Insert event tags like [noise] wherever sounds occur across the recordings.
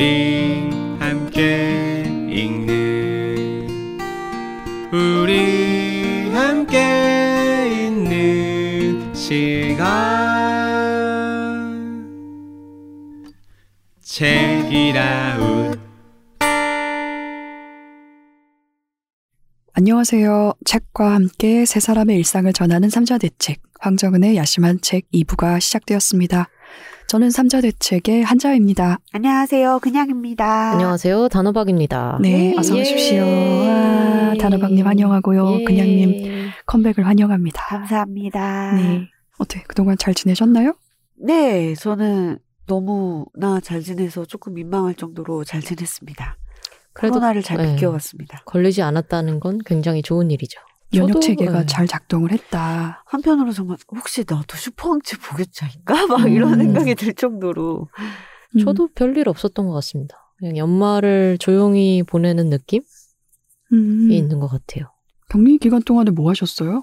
우리 함께 읽는 우리 함께 있는 시간 책이라웃 안녕하세요. 책과 함께 세 사람의 일상을 전하는 삼자대책, 황정은의 야심한 책 2부가 시작되었습니다. 저는 삼자대책의 한자입니다. 안녕하세요. 그냥입니다. 안녕하세요. 단호박입니다. 네, 예. 어서 예. 오십시오. 와, 단호박님 환영하고요. 예. 그냥님 컴백을 환영합니다. 감사합니다. 네. 어떻게 그동안 잘 지내셨나요? 네, 저는 너무나 잘 지내서 조금 민망할 정도로 잘 지냈습니다. 그래도 코로나를 잘 네. 비껴왔습니다. 걸리지 않았다는 건 굉장히 좋은 일이죠. 면역 체계가 네. 잘 작동을 했다. 한편으로 정말 혹시 나도 슈퍼왕치 보겠자인가? [laughs] 막 이런 음. 생각이 들 정도로 음, 저도 별일 없었던 것 같습니다. 그냥 연말을 조용히 보내는 느낌이 음, 있는 것 같아요. 격리 기간 동안에 뭐 하셨어요?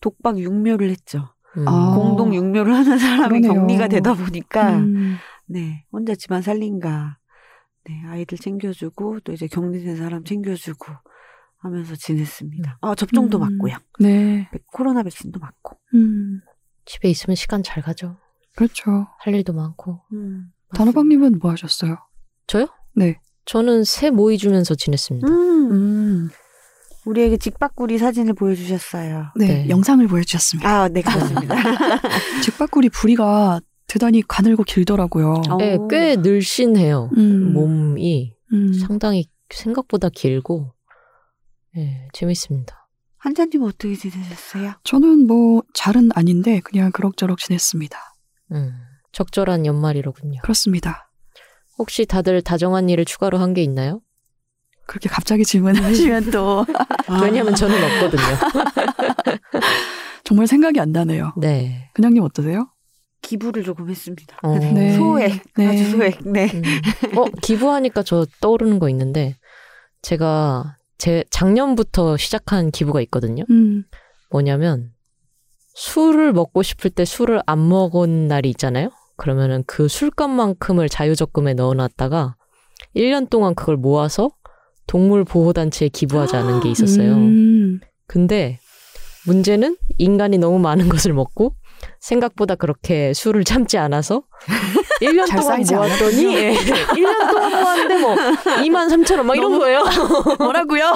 독박 육묘를 했죠. 음. 아. 공동 육묘를 하는 사람이 그러네요. 격리가 되다 보니까 음, 네 혼자 집안 살림가 네 아이들 챙겨주고 또 이제 격리된 사람 챙겨주고 하면서 지냈습니다. 아 접종도 음. 맞고요. 네. 백- 코로나 백신도 맞고. 음, 집에 있으면 시간 잘 가죠. 그렇죠. 할 일도 많고. 음, 단호박님은 뭐 하셨어요? 저요? 네. 저는 새 모이 주면서 지냈습니다. 음, 음, 우리에게 직박구리 사진을 보여주셨어요. 네, 네. 영상을 보여주셨습니다. 아, 네, 그렇습니다. [laughs] 직박구리 부리가 대단히 가늘고 길더라고요. 어. 네, 꽤 늘씬해요. 음, 몸이 음. 상당히 생각보다 길고, 예, 재밌습니다. 한자님 어떻게 지내셨어요? 저는 뭐 잘은 아닌데 그냥 그럭저럭 지냈습니다. 음, 적절한 연말이로군요. 그렇습니다. 혹시 다들 다정한 일을 추가로 한 게 있나요? 그렇게 갑자기 질문하시면 또 [laughs] 왜냐하면 저는 없거든요. [laughs] 정말 생각이 안 나네요. 네. 그냥님 어떠세요? 기부를 조금 했습니다. 어. 네. 소액, 네. 아주 소액. 네. 음. 어, 기부하니까 저 떠오르는 거 있는데, 제가 제 작년부터 시작한 기부가 있거든요. 음, 뭐냐면, 술을 먹고 싶을 때 술을 안 먹은 날이 있잖아요? 그러면은 그 술값만큼을 자유적금에 넣어놨다가, 1년 동안 그걸 모아서 동물 보호단체에 기부하자는 게 있었어요. 음, 근데 문제는 인간이 너무 많은 것을 먹고 생각보다 그렇게 술을 참지 않아서 [laughs] 1년 잘 동안 모았더니 예, 1년 동안 모았는데 뭐 2만 3천 원 막 이런 거예요. [laughs] 뭐라고요?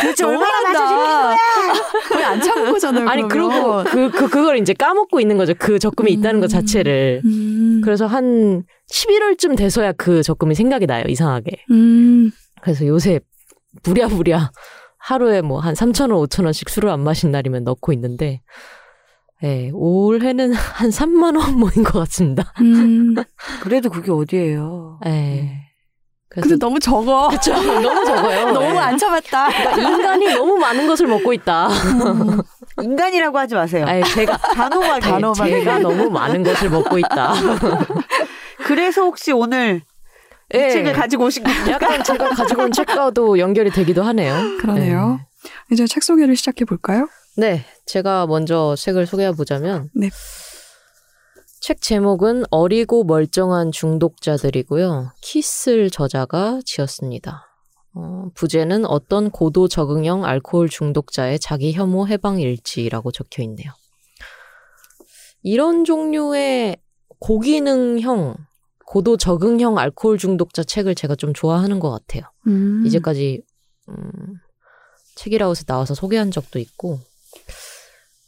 도대체 얼마나 많다. [laughs] 거의 안 참은 거잖아요. 아니 그러면. 그리고 그, 그 그걸 이제 까먹고 있는 거죠. 그 적금이 있다는 것 자체를. 음, 그래서 한 11월쯤 돼서야 그 적금이 생각이 나요. 이상하게. 음, 그래서 요새 부랴부랴 하루에 뭐 한 3천 원, 5천 원씩 술을 안 마신 날이면 넣고 있는데, 예, 올해는 [laughs] 한 3만 원 모인 것 같습니다. 음. [laughs] 그래도 그게 어디예요? 예. 그래서 근데 너무 적어. 그쵸, [laughs] 너무 적어요. 너무 예. 안 참았다. 그러니까 인간이 너무 많은 것을 먹고 있다. 인간이라고 하지 마세요. 아니, 제가 단호하게. 단호하게. 제가 너무 많은 것을 먹고 있다. 그래서 혹시 오늘 예. 이 책을 가지고 오신 겁니까? 약간 제가 가지고 온 책과도 연결이 되기도 하네요. 그러네요. 이제 책 소개를 시작해 볼까요? 네, 제가 먼저 책을 소개해 보자면 네. 책 제목은 어리고 멀쩡한 중독자들이고요. 키슬 저자가 지었습니다. 어, 부제는 어떤 고도 적응형 알코올 중독자의 자기 혐오 해방 일지라고 적혀 있네요. 이런 종류의 고기능형 고도 적응형 알코올 중독자 책을 제가 좀 좋아하는 것 같아요. 음. 이제까지 음, 책이라웃에 나와서 소개한 적도 있고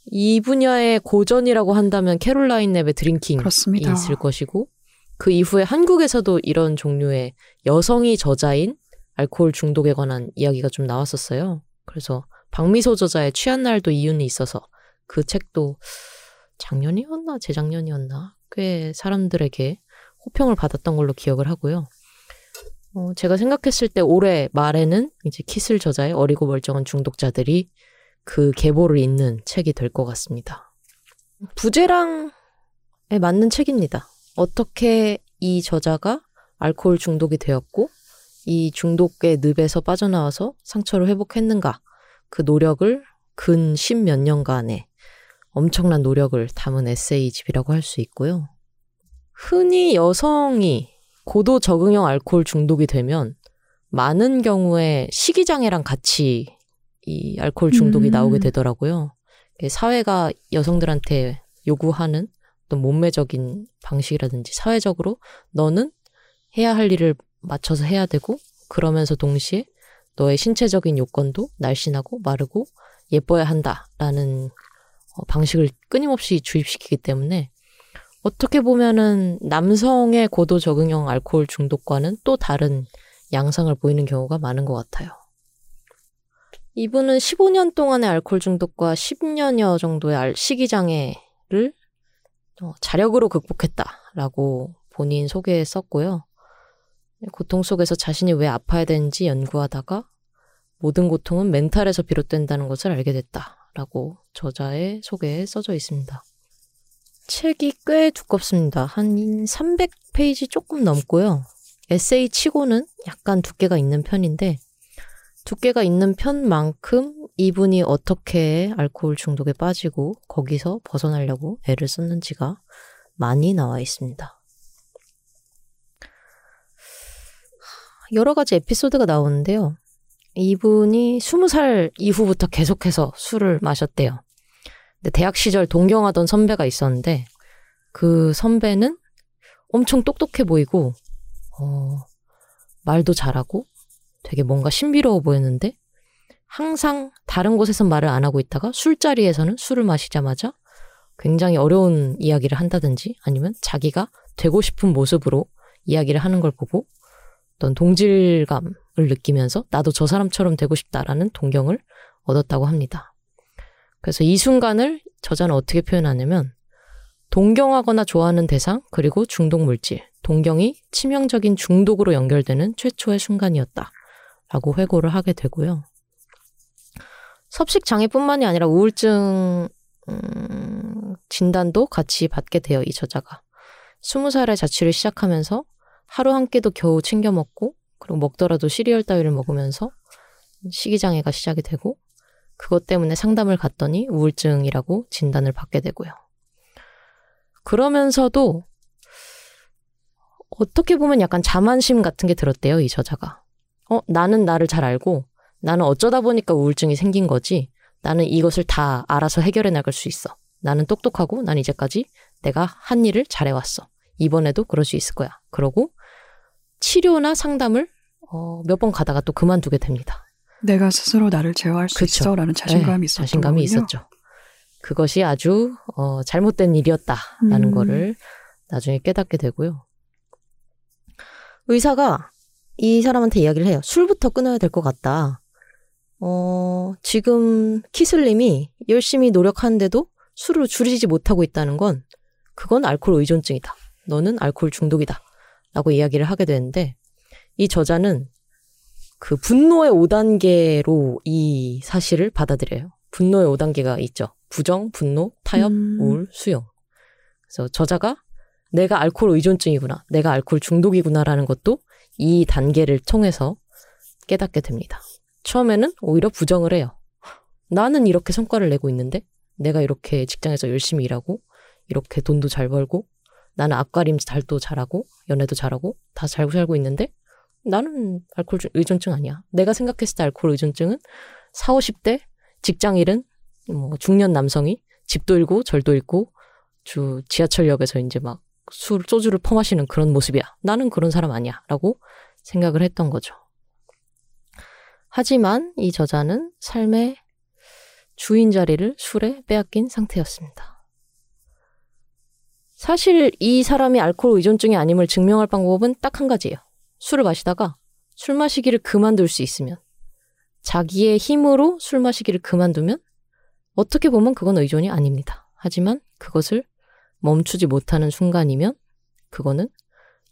이 분야의 고전이라고 한다면 캐롤라인 랩의 드링킹이 그렇습니다. 있을 것이고 그 이후에 한국에서도 이런 종류의 여성이 저자인 알코올 중독에 관한 이야기가 좀 나왔었어요. 그래서 박미소 저자의 취한 날도 이유는 있어서 그 책도 작년이었나 재작년이었나 꽤 사람들에게 호평을 받았던 걸로 기억을 하고요. 어, 제가 생각했을 때 올해 말에는 이제 키슬 저자의 어리고 멀쩡한 중독자들이 그 계보를 잇는 책이 될 것 같습니다. 부제랑에 맞는 책입니다. 어떻게 이 저자가 알코올 중독이 되었고 이 중독의 늪에서 빠져나와서 상처를 회복했는가 그 노력을 근 십몇 년간의 엄청난 노력을 담은 에세이집이라고 할 수 있고요. 흔히 여성이 고도 적응형 알코올 중독이 되면 많은 경우에 식이장애랑 같이 이 알코올 중독이 음. 나오게 되더라고요. 사회가 여성들한테 요구하는 어떤 몸매적인 방식이라든지 사회적으로 너는 해야 할 일을 맞춰서 해야 되고 그러면서 동시에 너의 신체적인 요건도 날씬하고 마르고 예뻐야 한다라는 어, 방식을 끊임없이 주입시키기 때문에 어떻게 보면은 남성의 고도 적응형 알코올 중독과는 또 다른 양상을 보이는 경우가 많은 것 같아요. 이분은 15년 동안의 알코올 중독과 10년여 정도의 알- 식이장애를 어, 자력으로 극복했다라고 본인 소개에 썼고요. 고통 속에서 자신이 왜 아파야 되는지 연구하다가 모든 고통은 멘탈에서 비롯된다는 것을 알게 됐다라고 저자의 소개에 써져 있습니다. 책이 꽤 두껍습니다. 한 300페이지 조금 넘고요. 에세이 치고는 약간 두께가 있는 편인데 두께가 있는 편만큼 이분이 어떻게 알코올 중독에 빠지고 거기서 벗어나려고 애를 썼는지가 많이 나와 있습니다. 여러 가지 에피소드가 나오는데요. 이분이 20살 이후부터 계속해서 술을 마셨대요. 근데 대학 시절 동경하던 선배가 있었는데 그 선배는 엄청 똑똑해 보이고 어, 말도 잘하고 되게 뭔가 신비로워 보였는데 항상 다른 곳에서 말을 안 하고 있다가 술자리에서는 술을 마시자마자 굉장히 어려운 이야기를 한다든지 아니면 자기가 되고 싶은 모습으로 이야기를 하는 걸 보고 어떤 동질감을 느끼면서 나도 저 사람처럼 되고 싶다라는 동경을 얻었다고 합니다. 그래서 이 순간을 저자는 어떻게 표현하냐면 동경하거나 좋아하는 대상 그리고 중독 물질, 동경이 치명적인 중독으로 연결되는 최초의 순간이었다. 라고 회고를 하게 되고요. 섭식 장애뿐만이 아니라 우울증 음, 진단도 같이 받게 돼요, 이 저자가. 스무 살에 자취를 시작하면서 하루 한 끼도 겨우 챙겨 먹고 그리고 먹더라도 시리얼 따위를 먹으면서 식이장애가 시작이 되고 그것 때문에 상담을 갔더니 우울증이라고 진단을 받게 되고요. 그러면서도 어떻게 보면 약간 자만심 같은 게 들었대요, 이 저자가. 어, 나는 나를 잘 알고 나는 어쩌다 보니까 우울증이 생긴 거지. 나는 이것을 다 알아서 해결해 나갈 수 있어. 나는 똑똑하고 난 이제까지 내가 한 일을 잘해왔어. 이번에도 그럴 수 있을 거야. 그러고 치료나 상담을 어, 몇 번 가다가 또 그만두게 됩니다. 내가 스스로 나를 제어할 수 그쵸. 있어라는 자신감이 네, 있었던 자신감이 거군요. 있었죠. 그것이 아주 어, 잘못된 일이었다라는 음. 거를 나중에 깨닫게 되고요. 의사가 이 사람한테 이야기를 해요. 술부터 끊어야 될 것 같다. 어, 지금 키슬님이 열심히 노력하는데도 술을 줄이지 못하고 있다는 건 그건 알코올 의존증이다. 너는 알코올 중독이다. 라고 이야기를 하게 되는데 이 저자는 그 분노의 5단계로 이 사실을 받아들여요. 분노의 5단계가 있죠. 부정, 분노, 타협, 음. 우울, 수용. 그래서 저자가 내가 알코올 의존증이구나. 내가 알코올 중독이구나라는 것도 이 단계를 통해서 깨닫게 됩니다. 처음에는 오히려 부정을 해요. 나는 이렇게 성과를 내고 있는데 내가 이렇게 직장에서 열심히 일하고 이렇게 돈도 잘 벌고 나는 앞가림 잘도 잘하고 연애도 잘하고 다 잘 살고 있는데 나는 알코올 중- 의존증 아니야. 내가 생각했을 때 알코올 의존증은 4, 50대 직장 일은 뭐 중년 남성이 집도 잃고 절도 잃고 주 지하철역에서 이제 막 술, 소주를 퍼마시는 그런 모습이야. 나는 그런 사람 아니야. 라고 생각을 했던 거죠. 하지만 이 저자는 삶의 주인 자리를 술에 빼앗긴 상태였습니다. 사실 이 사람이 알코올 의존증이 아님을 증명할 방법은 딱 한 가지예요. 술을 마시다가 술 마시기를 그만둘 수 있으면 자기의 힘으로 술 마시기를 그만두면 어떻게 보면 그건 의존이 아닙니다. 하지만 그것을 멈추지 못하는 순간이면 그거는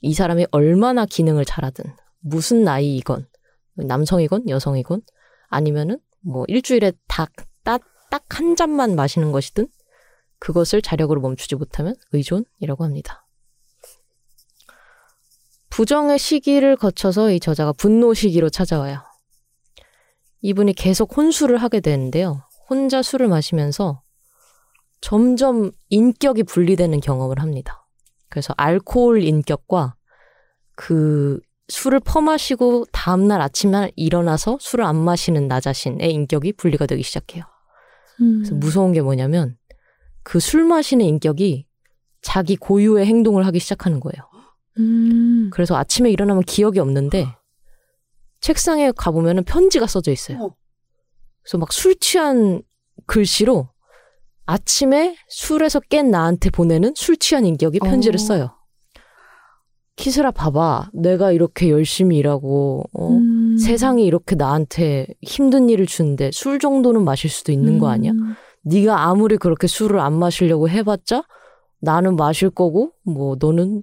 이 사람이 얼마나 기능을 잘하든 무슨 나이이건 남성이건 여성이건 아니면은 뭐 일주일에 딱딱 한 잔만 마시는 것이든 그것을 자력으로 멈추지 못하면 의존이라고 합니다. 부정의 시기를 거쳐서 이 저자가 분노 시기로 찾아와요. 이분이 계속 혼술을 하게 되는데요. 혼자 술을 마시면서 점점 인격이 분리되는 경험을 합니다. 그래서 알코올 인격과 그 술을 퍼마시고 다음날 아침날 일어나서 술을 안 마시는 나 자신의 인격이 분리가 되기 시작해요. 음. 그래서 무서운 게 뭐냐면 그 술 마시는 인격이 자기 고유의 행동을 하기 시작하는 거예요. 음. 그래서 아침에 일어나면 기억이 없는데 책상에 가보면 편지가 써져 있어요. 어. 그래서 막 술 취한 글씨로 아침에 술에서 깬 나한테 보내는 술 취한 인격이 편지를 어. 써요. 키스라 봐봐. 내가 이렇게 열심히 일하고 어? 음. 세상이 이렇게 나한테 힘든 일을 주는데 술 정도는 마실 수도 있는 거 아니야? 음. 네가 아무리 그렇게 술을 안 마시려고 해봤자 나는 마실 거고 뭐 너는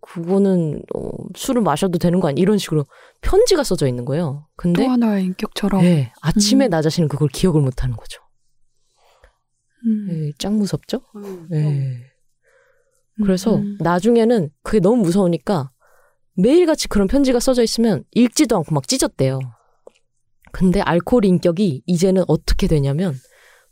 그거는 어, 술을 마셔도 되는 거 아니야? 이런 식으로 편지가 써져 있는 거예요. 근데 또 하나의 인격처럼. 네, 아침에 음. 나 자신은 그걸 기억을 못 하는 거죠. 음. 예, 짱 무섭죠? 음. 예. 그래서 음. 나중에는 그게 너무 무서우니까 매일같이 그런 편지가 써져 있으면 읽지도 않고 막 찢었대요. 근데 알코올 인격이 이제는 어떻게 되냐면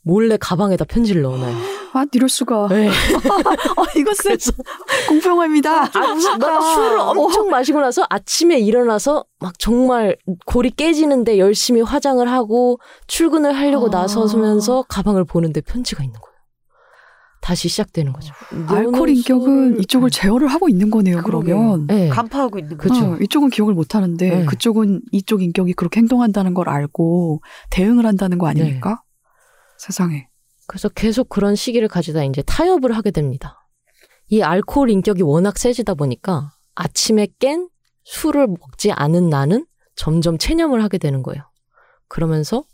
몰래 가방에다 편지를 넣어놔요. 아, 이럴 수가. 네. 어, [laughs] 이것은 [laughs] 공평합니다. 아침, 막 술을 엄청 마시고 나서 아침에 일어나서 막 정말 골이 깨지는데 열심히 화장을 하고 출근을 하려고 아. 나서면서 가방을 보는데 편지가 있는 거예요. 다시 시작되는 거죠. 알코올 너는 인격은 술을- 이쪽을 제어를 하고 있는 거네요, 그러게요. 그러면. 네. 간파하고 있는. 거죠. 어, 이쪽은 기억을 못 하는데 네. 그쪽은 이쪽 인격이 그렇게 행동한다는 걸 알고 대응을 한다는 거 아닙니까? 네. 세상에. 그래서 계속 그런 시기를 가지다 이제 타협을 하게 됩니다. 이 알코올 인격이 워낙 세지다 보니까 아침에 깬 술을 먹지 않은 나는 점점 체념을 하게 되는 거예요. 그러면서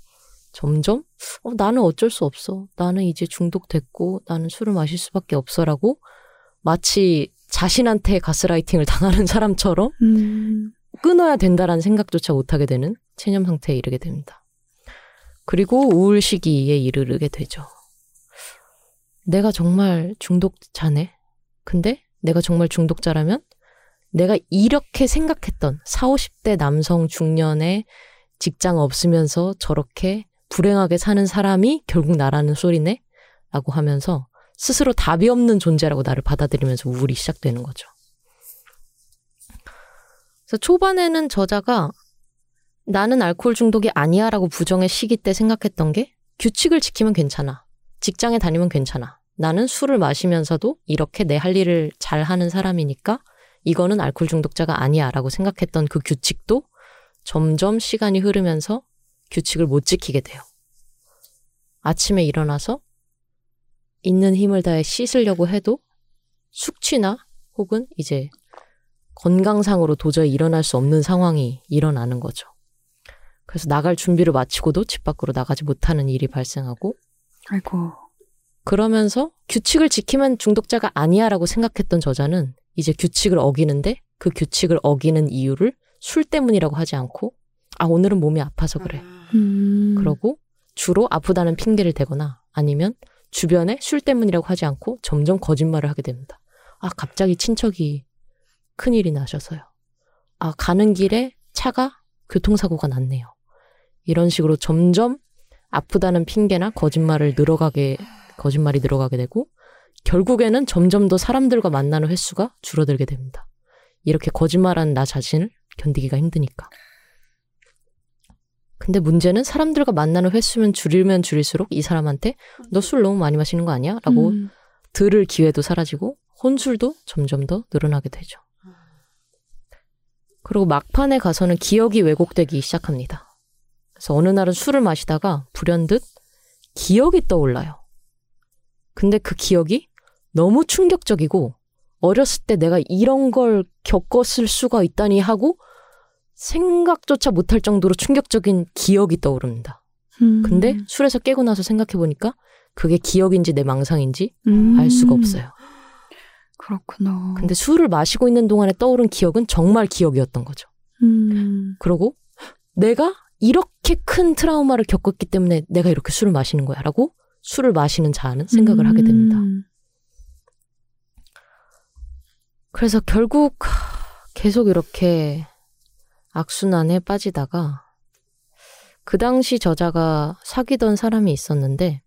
점점 어, 나는 어쩔 수 없어. 나는 이제 중독됐고 나는 술을 마실 수밖에 없어라고 마치 자신한테 가스라이팅을 [laughs] 당하는 사람처럼 음. 끊어야 된다라는 생각조차 못하게 되는 체념 상태에 이르게 됩니다. 그리고 우울 시기에 이르게 되죠. 내가 정말 중독자네? 근데 내가 정말 중독자라면 내가 이렇게 생각했던 40, 50대 남성 중년의 직장 없으면서 저렇게 불행하게 사는 사람이 결국 나라는 소리네? 라고 하면서 스스로 답이 없는 존재라고 나를 받아들이면서 우울이 시작되는 거죠. 그래서 초반에는 저자가 나는 알코올 중독이 아니야 라고 부정의 시기 때 생각했던 게 규칙을 지키면 괜찮아. 직장에 다니면 괜찮아. 나는 술을 마시면서도 이렇게 내 할 일을 잘 하는 사람이니까 이거는 알코올 중독자가 아니야 라고 생각했던 그 규칙도 점점 시간이 흐르면서 규칙을 못 지키게 돼요. 아침에 일어나서 있는 힘을 다해 씻으려고 해도 숙취나 혹은 이제 건강상으로 도저히 일어날 수 없는 상황이 일어나는 거죠. 그래서 나갈 준비를 마치고도 집 밖으로 나가지 못하는 일이 발생하고 아이고. 그러면서 규칙을 지키면 중독자가 아니야라고 생각했던 저자는 이제 규칙을 어기는데 그 규칙을 어기는 이유를 술 때문이라고 하지 않고 아 오늘은 몸이 아파서 그래. 음. 그러고 주로 아프다는 핑계를 대거나 아니면 주변에 술 때문이라고 하지 않고 점점 거짓말을 하게 됩니다. 아 갑자기 친척이 큰일이 나셔서요. 아 가는 길에 차가 교통사고가 났네요. 이런 식으로 점점 아프다는 핑계나 거짓말을 늘어가게 거짓말이 늘어가게 되고 결국에는 점점 더 사람들과 만나는 횟수가 줄어들게 됩니다. 이렇게 거짓말하는 나 자신을 견디기가 힘드니까. 근데 문제는 사람들과 만나는 횟수면 줄이면 줄일수록 이 사람한테 너 술 너무 많이 마시는 거 아니야? 라고 음. 들을 기회도 사라지고 혼술도 점점 더 늘어나게 되죠. 그리고 막판에 가서는 기억이 왜곡되기 시작합니다. 그래서 어느 날은 술을 마시다가 불현듯 기억이 떠올라요. 근데 그 기억이 너무 충격적이고 어렸을 때 내가 이런 걸 겪었을 수가 있다니 하고 생각조차 못할 정도로 충격적인 기억이 떠오릅니다. 음. 근데 술에서 깨고 나서 생각해보니까 그게 기억인지 내 망상인지 음. 알 수가 없어요. 그렇구나. 근데 술을 마시고 있는 동안에 떠오른 기억은 정말 기억이었던 거죠. 음. 그러고 내가 이렇게 큰 트라우마를 겪었기 때문에 내가 이렇게 술을 마시는 거야 라고 술을 마시는 자는 생각을 하게 됩니다. 음. 그래서 결국 계속 이렇게 악순환에 빠지다가 그 당시 저자가 사귀던 사람이 있었는데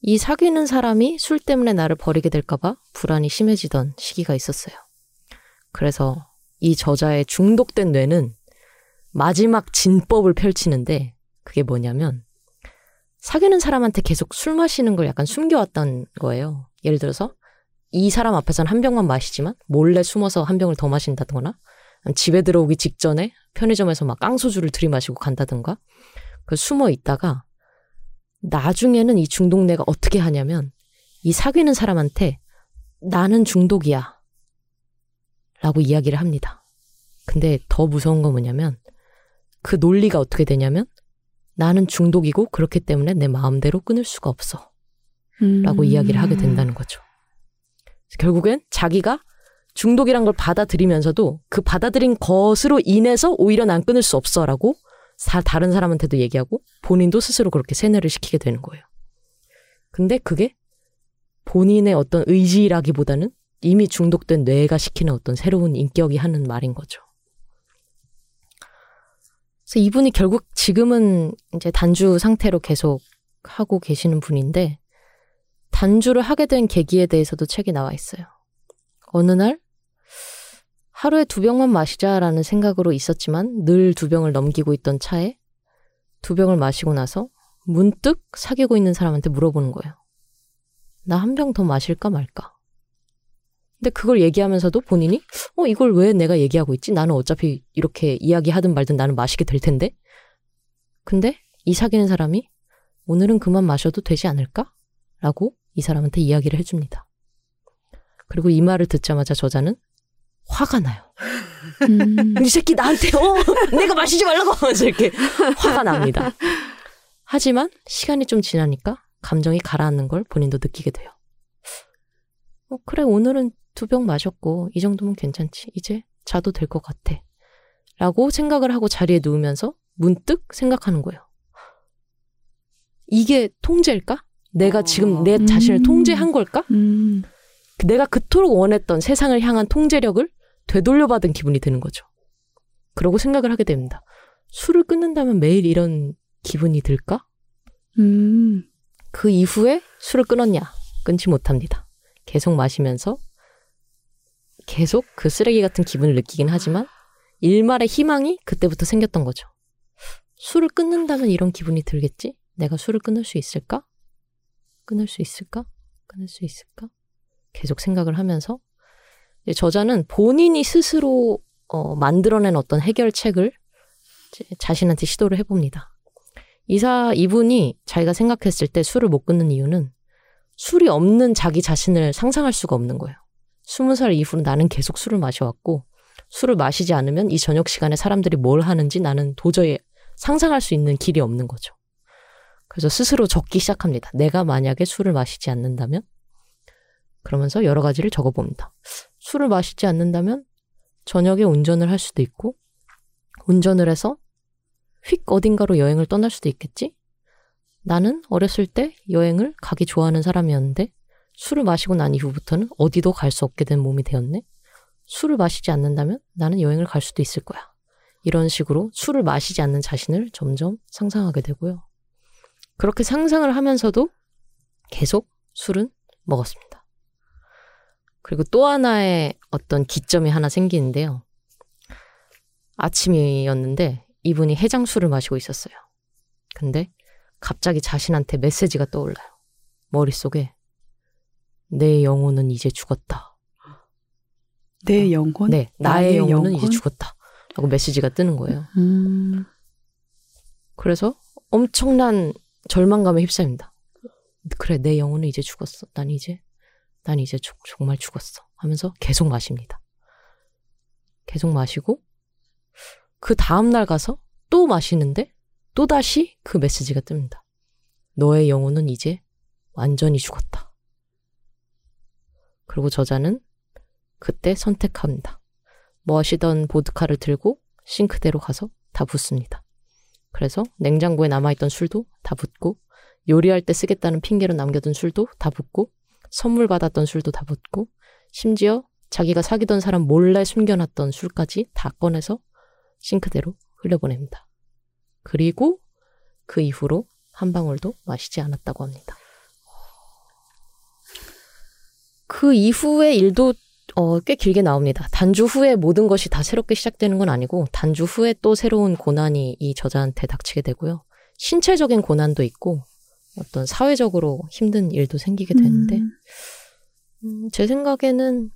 이 사귀는 사람이 술 때문에 나를 버리게 될까봐 불안이 심해지던 시기가 있었어요. 그래서 이 저자의 중독된 뇌는 마지막 진법을 펼치는데 그게 뭐냐면 사귀는 사람한테 계속 술 마시는 걸 약간 숨겨왔던 거예요. 예를 들어서 이 사람 앞에서는 한 병만 마시지만 몰래 숨어서 한 병을 더 마신다거나 집에 들어오기 직전에 편의점에서 막 깡소주를 들이마시고 간다든가 그 숨어 있다가 나중에는 이 중독 내가 어떻게 하냐면 이 사귀는 사람한테 나는 중독이야 라고 이야기를 합니다. 근데 더 무서운 건 뭐냐면 그 논리가 어떻게 되냐면 나는 중독이고 그렇기 때문에 내 마음대로 끊을 수가 없어 음. 라고 이야기를 하게 된다는 거죠. 결국엔 자기가 중독이란 걸 받아들이면서도 그 받아들인 것으로 인해서 오히려 난 끊을 수 없어 라고 사, 다른 사람한테도 얘기하고 본인도 스스로 그렇게 세뇌를 시키게 되는 거예요. 근데 그게 본인의 어떤 의지라기보다는 이미 중독된 뇌가 시키는 어떤 새로운 인격이 하는 말인 거죠. 그래서 이분이 결국 지금은 이제 단주 상태로 계속 하고 계시는 분인데 단주를 하게 된 계기에 대해서도 책이 나와 있어요. 어느 날 하루에 두 병만 마시자라는 생각으로 있었지만 늘 두 병을 넘기고 있던 차에 두 병을 마시고 나서 문득 사귀고 있는 사람한테 물어보는 거예요. 나 한 병 더 마실까 말까? 근데 그걸 얘기하면서도 본인이 어 이걸 왜 내가 얘기하고 있지? 나는 어차피 이렇게 이야기하든 말든 나는 마시게 될 텐데. 근데 이 사귀는 사람이 오늘은 그만 마셔도 되지 않을까? 라고 이 사람한테 이야기를 해줍니다. 그리고 이 말을 듣자마자 저자는 화가 나요. 음. 이 새끼 나한테 어 내가 마시지 말라고 하면서 이렇게 화가 납니다. 하지만 시간이 좀 지나니까 감정이 가라앉는 걸 본인도 느끼게 돼요. 어, 그래 오늘은 두 병 마셨고 이 정도면 괜찮지. 이제 자도 될 것 같아. 라고 생각을 하고 자리에 누우면서 문득 생각하는 거예요. 이게 통제일까? 내가 지금 내 자신을 음. 통제한 걸까? 음. 내가 그토록 원했던 세상을 향한 통제력을 되돌려받은 기분이 드는 거죠. 그러고 생각을 하게 됩니다. 술을 끊는다면 매일 이런 기분이 들까? 음. 그 이후에 술을 끊었냐? 끊지 못합니다. 계속 마시면서 계속 그 쓰레기 같은 기분을 느끼긴 하지만 일말의 희망이 그때부터 생겼던 거죠. 술을 끊는다면 이런 기분이 들겠지? 내가 술을 끊을 수 있을까? 끊을 수 있을까? 끊을 수 있을까? 계속 생각을 하면서 저자는 본인이 스스로 어, 만들어낸 어떤 해결책을 자신한테 시도를 해봅니다. 이사 이분이 자기가 생각했을 때 술을 못 끊는 이유는 술이 없는 자기 자신을 상상할 수가 없는 거예요. 스무 살 이후로 나는 계속 술을 마셔왔고 술을 마시지 않으면 이 저녁 시간에 사람들이 뭘 하는지 나는 도저히 상상할 수 있는 길이 없는 거죠. 그래서 스스로 적기 시작합니다. 내가 만약에 술을 마시지 않는다면 그러면서 여러 가지를 적어봅니다. 술을 마시지 않는다면 저녁에 운전을 할 수도 있고 운전을 해서 휙 어딘가로 여행을 떠날 수도 있겠지? 나는 어렸을 때 여행을 가기 좋아하는 사람이었는데 술을 마시고 난 이후부터는 어디도 갈 수 없게 된 몸이 되었네? 술을 마시지 않는다면 나는 여행을 갈 수도 있을 거야. 이런 식으로 술을 마시지 않는 자신을 점점 상상하게 되고요. 그렇게 상상을 하면서도 계속 술은 먹었습니다. 그리고 또 하나의 어떤 기점이 하나 생기는데요. 아침이었는데 이분이 해장술을 마시고 있었어요. 근데 갑자기 자신한테 메시지가 떠올라요. 머릿속에 내 영혼은 이제 죽었다. 내 영혼? 네, 나의, 나의 영혼은 이제 영혼? 죽었다. 라고 메시지가 뜨는 거예요. 음. 그래서 엄청난 절망감에 휩싸입니다. 그래, 내 영혼은 이제 죽었어. 난 이제, 난 이제 죽- 정말 죽었어. 하면서 계속 마십니다. 계속 마시고, 그 다음날 가서 또 마시는데, 또다시 그 메시지가 뜹니다. 너의 영혼은 이제 완전히 죽었다. 그리고 저자는 그때 선택합니다. 머시던 보드카를 들고 싱크대로 가서 다 붓습니다. 그래서 냉장고에 남아있던 술도 다 붓고 요리할 때 쓰겠다는 핑계로 남겨둔 술도 다 붓고 선물 받았던 술도 다 붓고 심지어 자기가 사귀던 사람 몰래 숨겨놨던 술까지 다 꺼내서 싱크대로 흘려보냅니다. 그리고 그 이후로 한 방울도 마시지 않았다고 합니다. 그 이후의 일도 어, 꽤 길게 나옵니다. 단주 후에 모든 것이 다 새롭게 시작되는 건 아니고 단주 후에 또 새로운 고난이 이 저자한테 닥치게 되고요. 신체적인 고난도 있고 어떤 사회적으로 힘든 일도 생기게 되는데 음. 음, 제 생각에는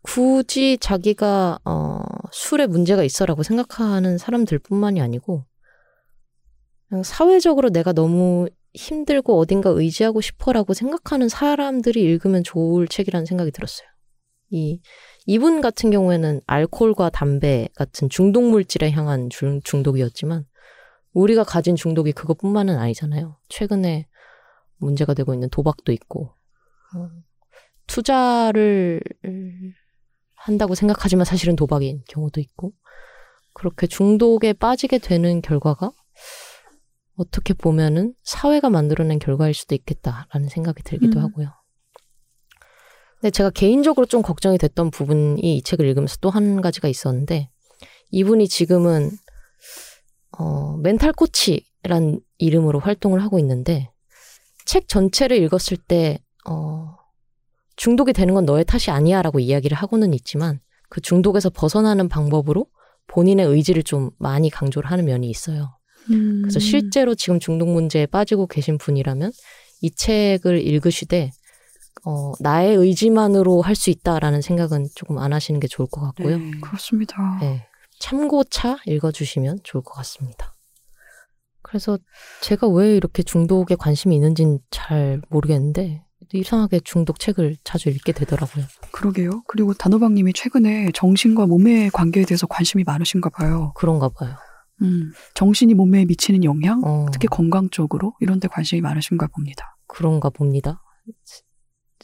굳이 자기가 어, 술에 문제가 있어라고 생각하는 사람들뿐만이 아니고 그냥 사회적으로 내가 너무 힘들고 어딘가 의지하고 싶어라고 생각하는 사람들이 읽으면 좋을 책이라는 생각이 들었어요. 이 이분 같은 경우에는 알코올과 담배 같은 중독 물질에 향한 중, 중독이었지만 우리가 가진 중독이 그것뿐만은 아니잖아요. 최근에 문제가 되고 있는 도박도 있고 어, 투자를 한다고 생각하지만 사실은 도박인 경우도 있고 그렇게 중독에 빠지게 되는 결과가 어떻게 보면은 사회가 만들어낸 결과일 수도 있겠다라는 생각이 들기도 음. 하고요. 근데 제가 개인적으로 좀 걱정이 됐던 부분이 이 책을 읽으면서 또 한 가지가 있었는데 이분이 지금은 어, 멘탈 코치란 이름으로 활동을 하고 있는데 책 전체를 읽었을 때 어, 중독이 되는 건 너의 탓이 아니야라고 이야기를 하고는 있지만 그 중독에서 벗어나는 방법으로 본인의 의지를 좀 많이 강조를 하는 면이 있어요. 음. 그래서 실제로 지금 중독 문제에 빠지고 계신 분이라면 이 책을 읽으시되 어, 나의 의지만으로 할 수 있다라는 생각은 조금 안 하시는 게 좋을 것 같고요. 네. 그렇습니다. 네. 참고차 읽어주시면 좋을 것 같습니다. 그래서 제가 왜 이렇게 중독에 관심이 있는지는 잘 모르겠는데 이상하게 중독 책을 자주 읽게 되더라고요. 그러게요. 그리고 단호박님이 최근에 정신과 몸의 관계에 대해서 관심이 많으신가 봐요. 그런가 봐요. 음, 정신이 몸에 미치는 영향, 어, 특히 건강 쪽으로 이런 데 관심이 많으신가 봅니다. 그런가 봅니다.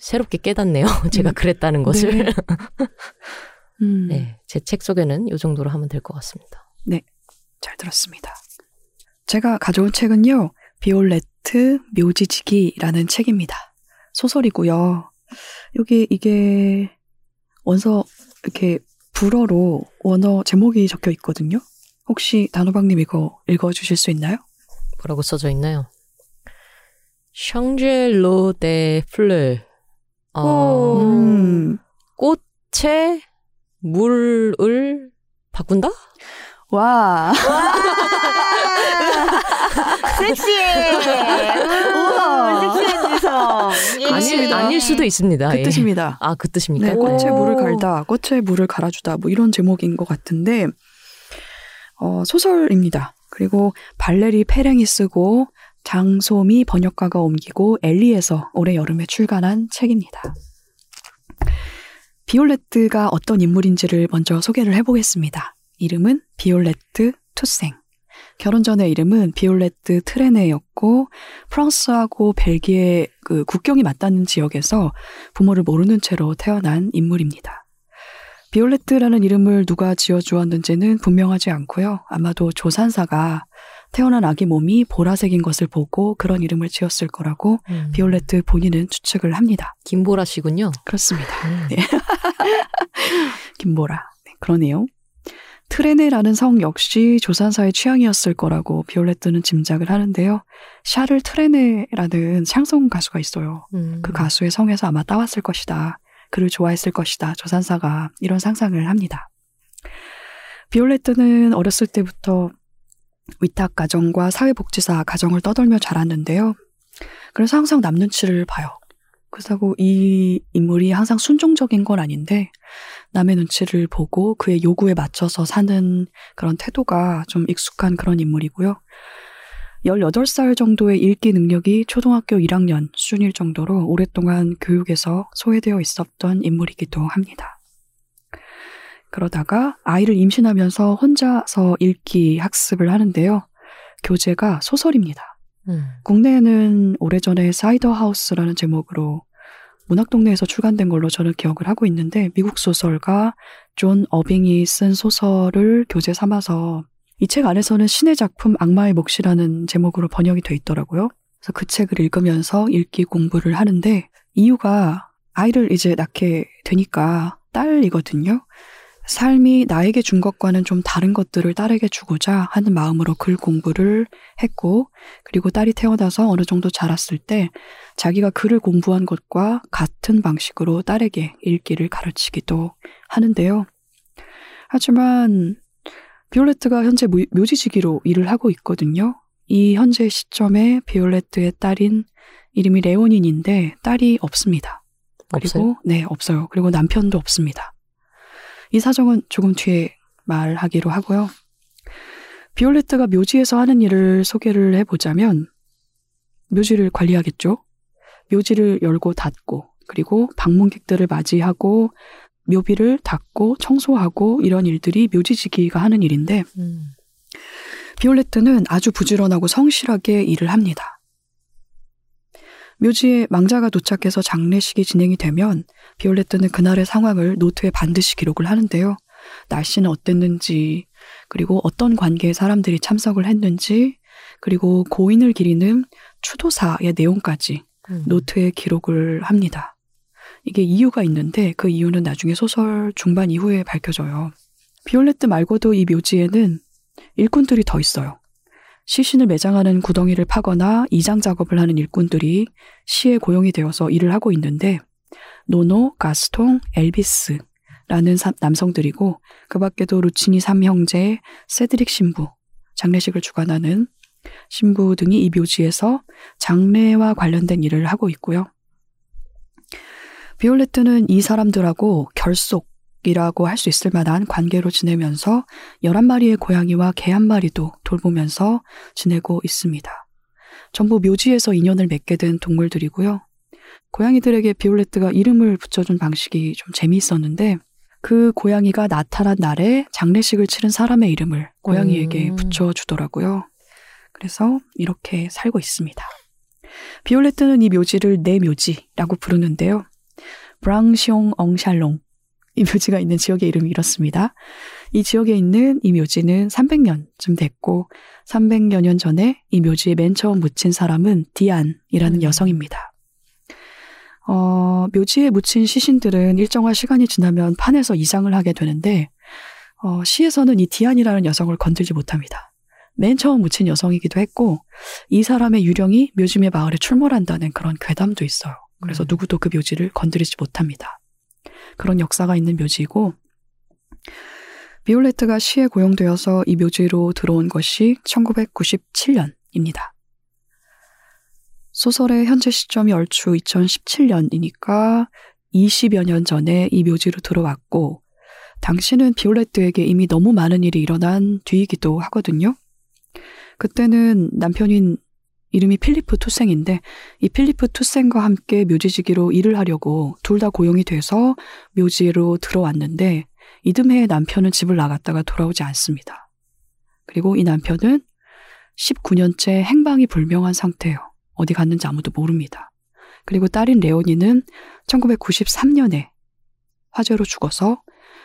새롭게 깨닫네요. [laughs] 제가 음. 그랬다는 것을. 네. 음, [laughs] 네. 제 책 소개는 이 정도로 하면 될 것 같습니다. 잘 들었습니다. 제가 가져온 책은요, 비올레트 묘지지기라는 책입니다. 소설이고요. 여기 이게 원서 이렇게 불어로 원어 제목이 적혀 있거든요. 혹시 단호박님 이거 읽어주실 수 있나요? 뭐라고 써져 있나요? 샹젤로 데 플레. 어, 오. 음, 꽃의 물을 바꾼다? 와, [laughs] 섹시해. 우와, 섹시한 지성. 예. 아닐, 아닐 수도 있습니다. 그 예. 뜻입니다. 아, 그 뜻입니까? 네, 꽃에 오. 물을 갈다, 꽃에 물을 갈아주다, 뭐 이런 제목인 것 같은데, 어, 소설입니다. 그리고 발레리 페랭이 쓰고 장소미 번역가가 옮기고 엘리에서 올해 여름에 출간한 책입니다. 비올레트가 어떤 인물인지를 먼저 소개를 해보겠습니다. 이름은 비올레트 투생. 결혼 전의 이름은 비올레트 트레네였고 프랑스하고 벨기에 그 국경이 맞닿는 지역에서 부모를 모르는 채로 태어난 인물입니다. 비올레트라는 이름을 누가 지어주었는지는 분명하지 않고요. 아마도 조산사가 태어난 아기 몸이 보라색인 것을 보고 그런 이름을 지었을 거라고 음, 비올레트 본인은 추측을 합니다. 김보라 씨군요. 그렇습니다. 음. 네. [laughs] 김보라. 네, 그러네요. 트레네라는 성 역시 조산사의 취향이었을 거라고 비올레트는 짐작을 하는데요. 샤를 트레네라는 샹송 가수가 있어요. 음. 그 가수의 성에서 아마 따왔을 것이다. 그를 좋아했을 것이다. 조산사가 이런 상상을 합니다. 비올레트는 어렸을 때부터 위탁 가정과 사회복지사 가정을 떠돌며 자랐는데요. 그래서 항상 남 눈치를 봐요. 그렇다고 이 인물이 항상 순종적인 건 아닌데 남의 눈치를 보고 그의 요구에 맞춰서 사는 그런 태도가 좀 익숙한 그런 인물이고요. 18살 정도의 읽기 능력이 초등학교 1학년 수준일 정도로 오랫동안 교육에서 소외되어 있었던 인물이기도 합니다. 그러다가 아이를 임신하면서 혼자서 읽기 학습을 하는데요. 교재가 소설입니다. 음. 국내에는 오래전에 사이더 하우스라는 제목으로 문학동네에서 출간된 걸로 저는 기억을 하고 있는데 미국 소설가 존 어빙이 쓴 소설을 교재 삼아서 이 책 안에서는 신의 작품 악마의 몫이라는 제목으로 번역이 돼 있더라고요. 그래서 그 책을 읽으면서 읽기 공부를 하는데 이유가 아이를 이제 낳게 되니까 딸이거든요. 삶이 나에게 준 것과는 좀 다른 것들을 딸에게 주고자 하는 마음으로 글 공부를 했고, 그리고 딸이 태어나서 어느 정도 자랐을 때 자기가 글을 공부한 것과 같은 방식으로 딸에게 읽기를 가르치기도 하는데요. 하지만 비올레트가 현재 묘- 묘지지기로 일을 하고 있거든요. 이 현재 시점에 비올레트의 딸인 이름이 레오닌인데 딸이 없습니다. 그리고 없어요? 네 없어요. 그리고 남편도 없습니다. 이 사정은 조금 뒤에 말하기로 하고요. 비올레트가 묘지에서 하는 일을 소개를 해보자면 묘지를 관리하겠죠. 묘지를 열고 닫고 그리고 방문객들을 맞이하고 묘비를 닦고 청소하고 이런 일들이 묘지지기가 하는 일인데 음. 비올레트는 아주 부지런하고 성실하게 일을 합니다. 묘지에 망자가 도착해서 장례식이 진행이 되면 비올레트는 그날의 상황을 노트에 반드시 기록을 하는데요. 날씨는 어땠는지, 그리고 어떤 관계의 사람들이 참석을 했는지, 그리고 고인을 기리는 추도사의 내용까지 음. 노트에 기록을 합니다. 이게 이유가 있는데 그 이유는 나중에 소설 중반 이후에 밝혀져요. 비올레트 말고도 이 묘지에는 일꾼들이 더 있어요. 시신을 매장하는 구덩이를 파거나 이장 작업을 하는 일꾼들이 시에 고용이 되어서 일을 하고 있는데 노노, 가스통, 엘비스라는 사- 남성들이고 그 밖에도 루치니 삼형제, 세드릭 신부, 장례식을 주관하는 신부 등이 이 묘지에서 장례와 관련된 일을 하고 있고요. 비올레트는 이 사람들하고 결속이라고 할 수 있을 만한 관계로 지내면서 11마리의 고양이와 개 한 마리도 돌보면서 지내고 있습니다. 전부 묘지에서 인연을 맺게 된 동물들이고요. 고양이들에게 비올레트가 이름을 붙여준 방식이 좀 재미있었는데 그 고양이가 나타난 날에 장례식을 치른 사람의 이름을 고양이에게 음. 붙여주더라고요. 그래서 이렇게 살고 있습니다. 비올레트는 이 묘지를 내 묘지라고 부르는데요. 브랑시옹 엉샬롱 이 묘지가 있는 지역의 이름이 이렇습니다. 이 지역에 있는 이 묘지는 300년쯤 됐고 300여 년 전에 이 묘지에 맨 처음 묻힌 사람은 디안이라는 음. 여성입니다. 어, 묘지에 묻힌 시신들은 일정한 시간이 지나면 판에서 이장을 하게 되는데 어, 시에서는 이 디안이라는 여성을 건들지 못합니다. 맨 처음 묻힌 여성이기도 했고 이 사람의 유령이 묘지의 마을에 출몰한다는 그런 괴담도 있어요. 그래서 음. 누구도 그 묘지를 건드리지 못합니다. 그런 역사가 있는 묘지이고 비올레트가 시에 고용되어서 이 묘지로 들어온 것이 1997년입니다. 소설의 현재 시점이 얼추 2017년이니까 20여 년 전에 이 묘지로 들어왔고 당시는 비올레트에게 이미 너무 많은 일이 일어난 뒤이기도 하거든요. 그때는 남편인 이름이 필리프 투생인데 이 필리프 투생과 함께 묘지지기로 일을 하려고 둘 다 고용이 돼서 묘지로 들어왔는데 이듬해 남편은 집을 나갔다가 돌아오지 않습니다. 그리고 이 남편은 19년째 행방이 불명한 상태예요. 어디 갔는지 아무도 모릅니다. 그리고 딸인 레오니는 1993년에 화재로 죽어서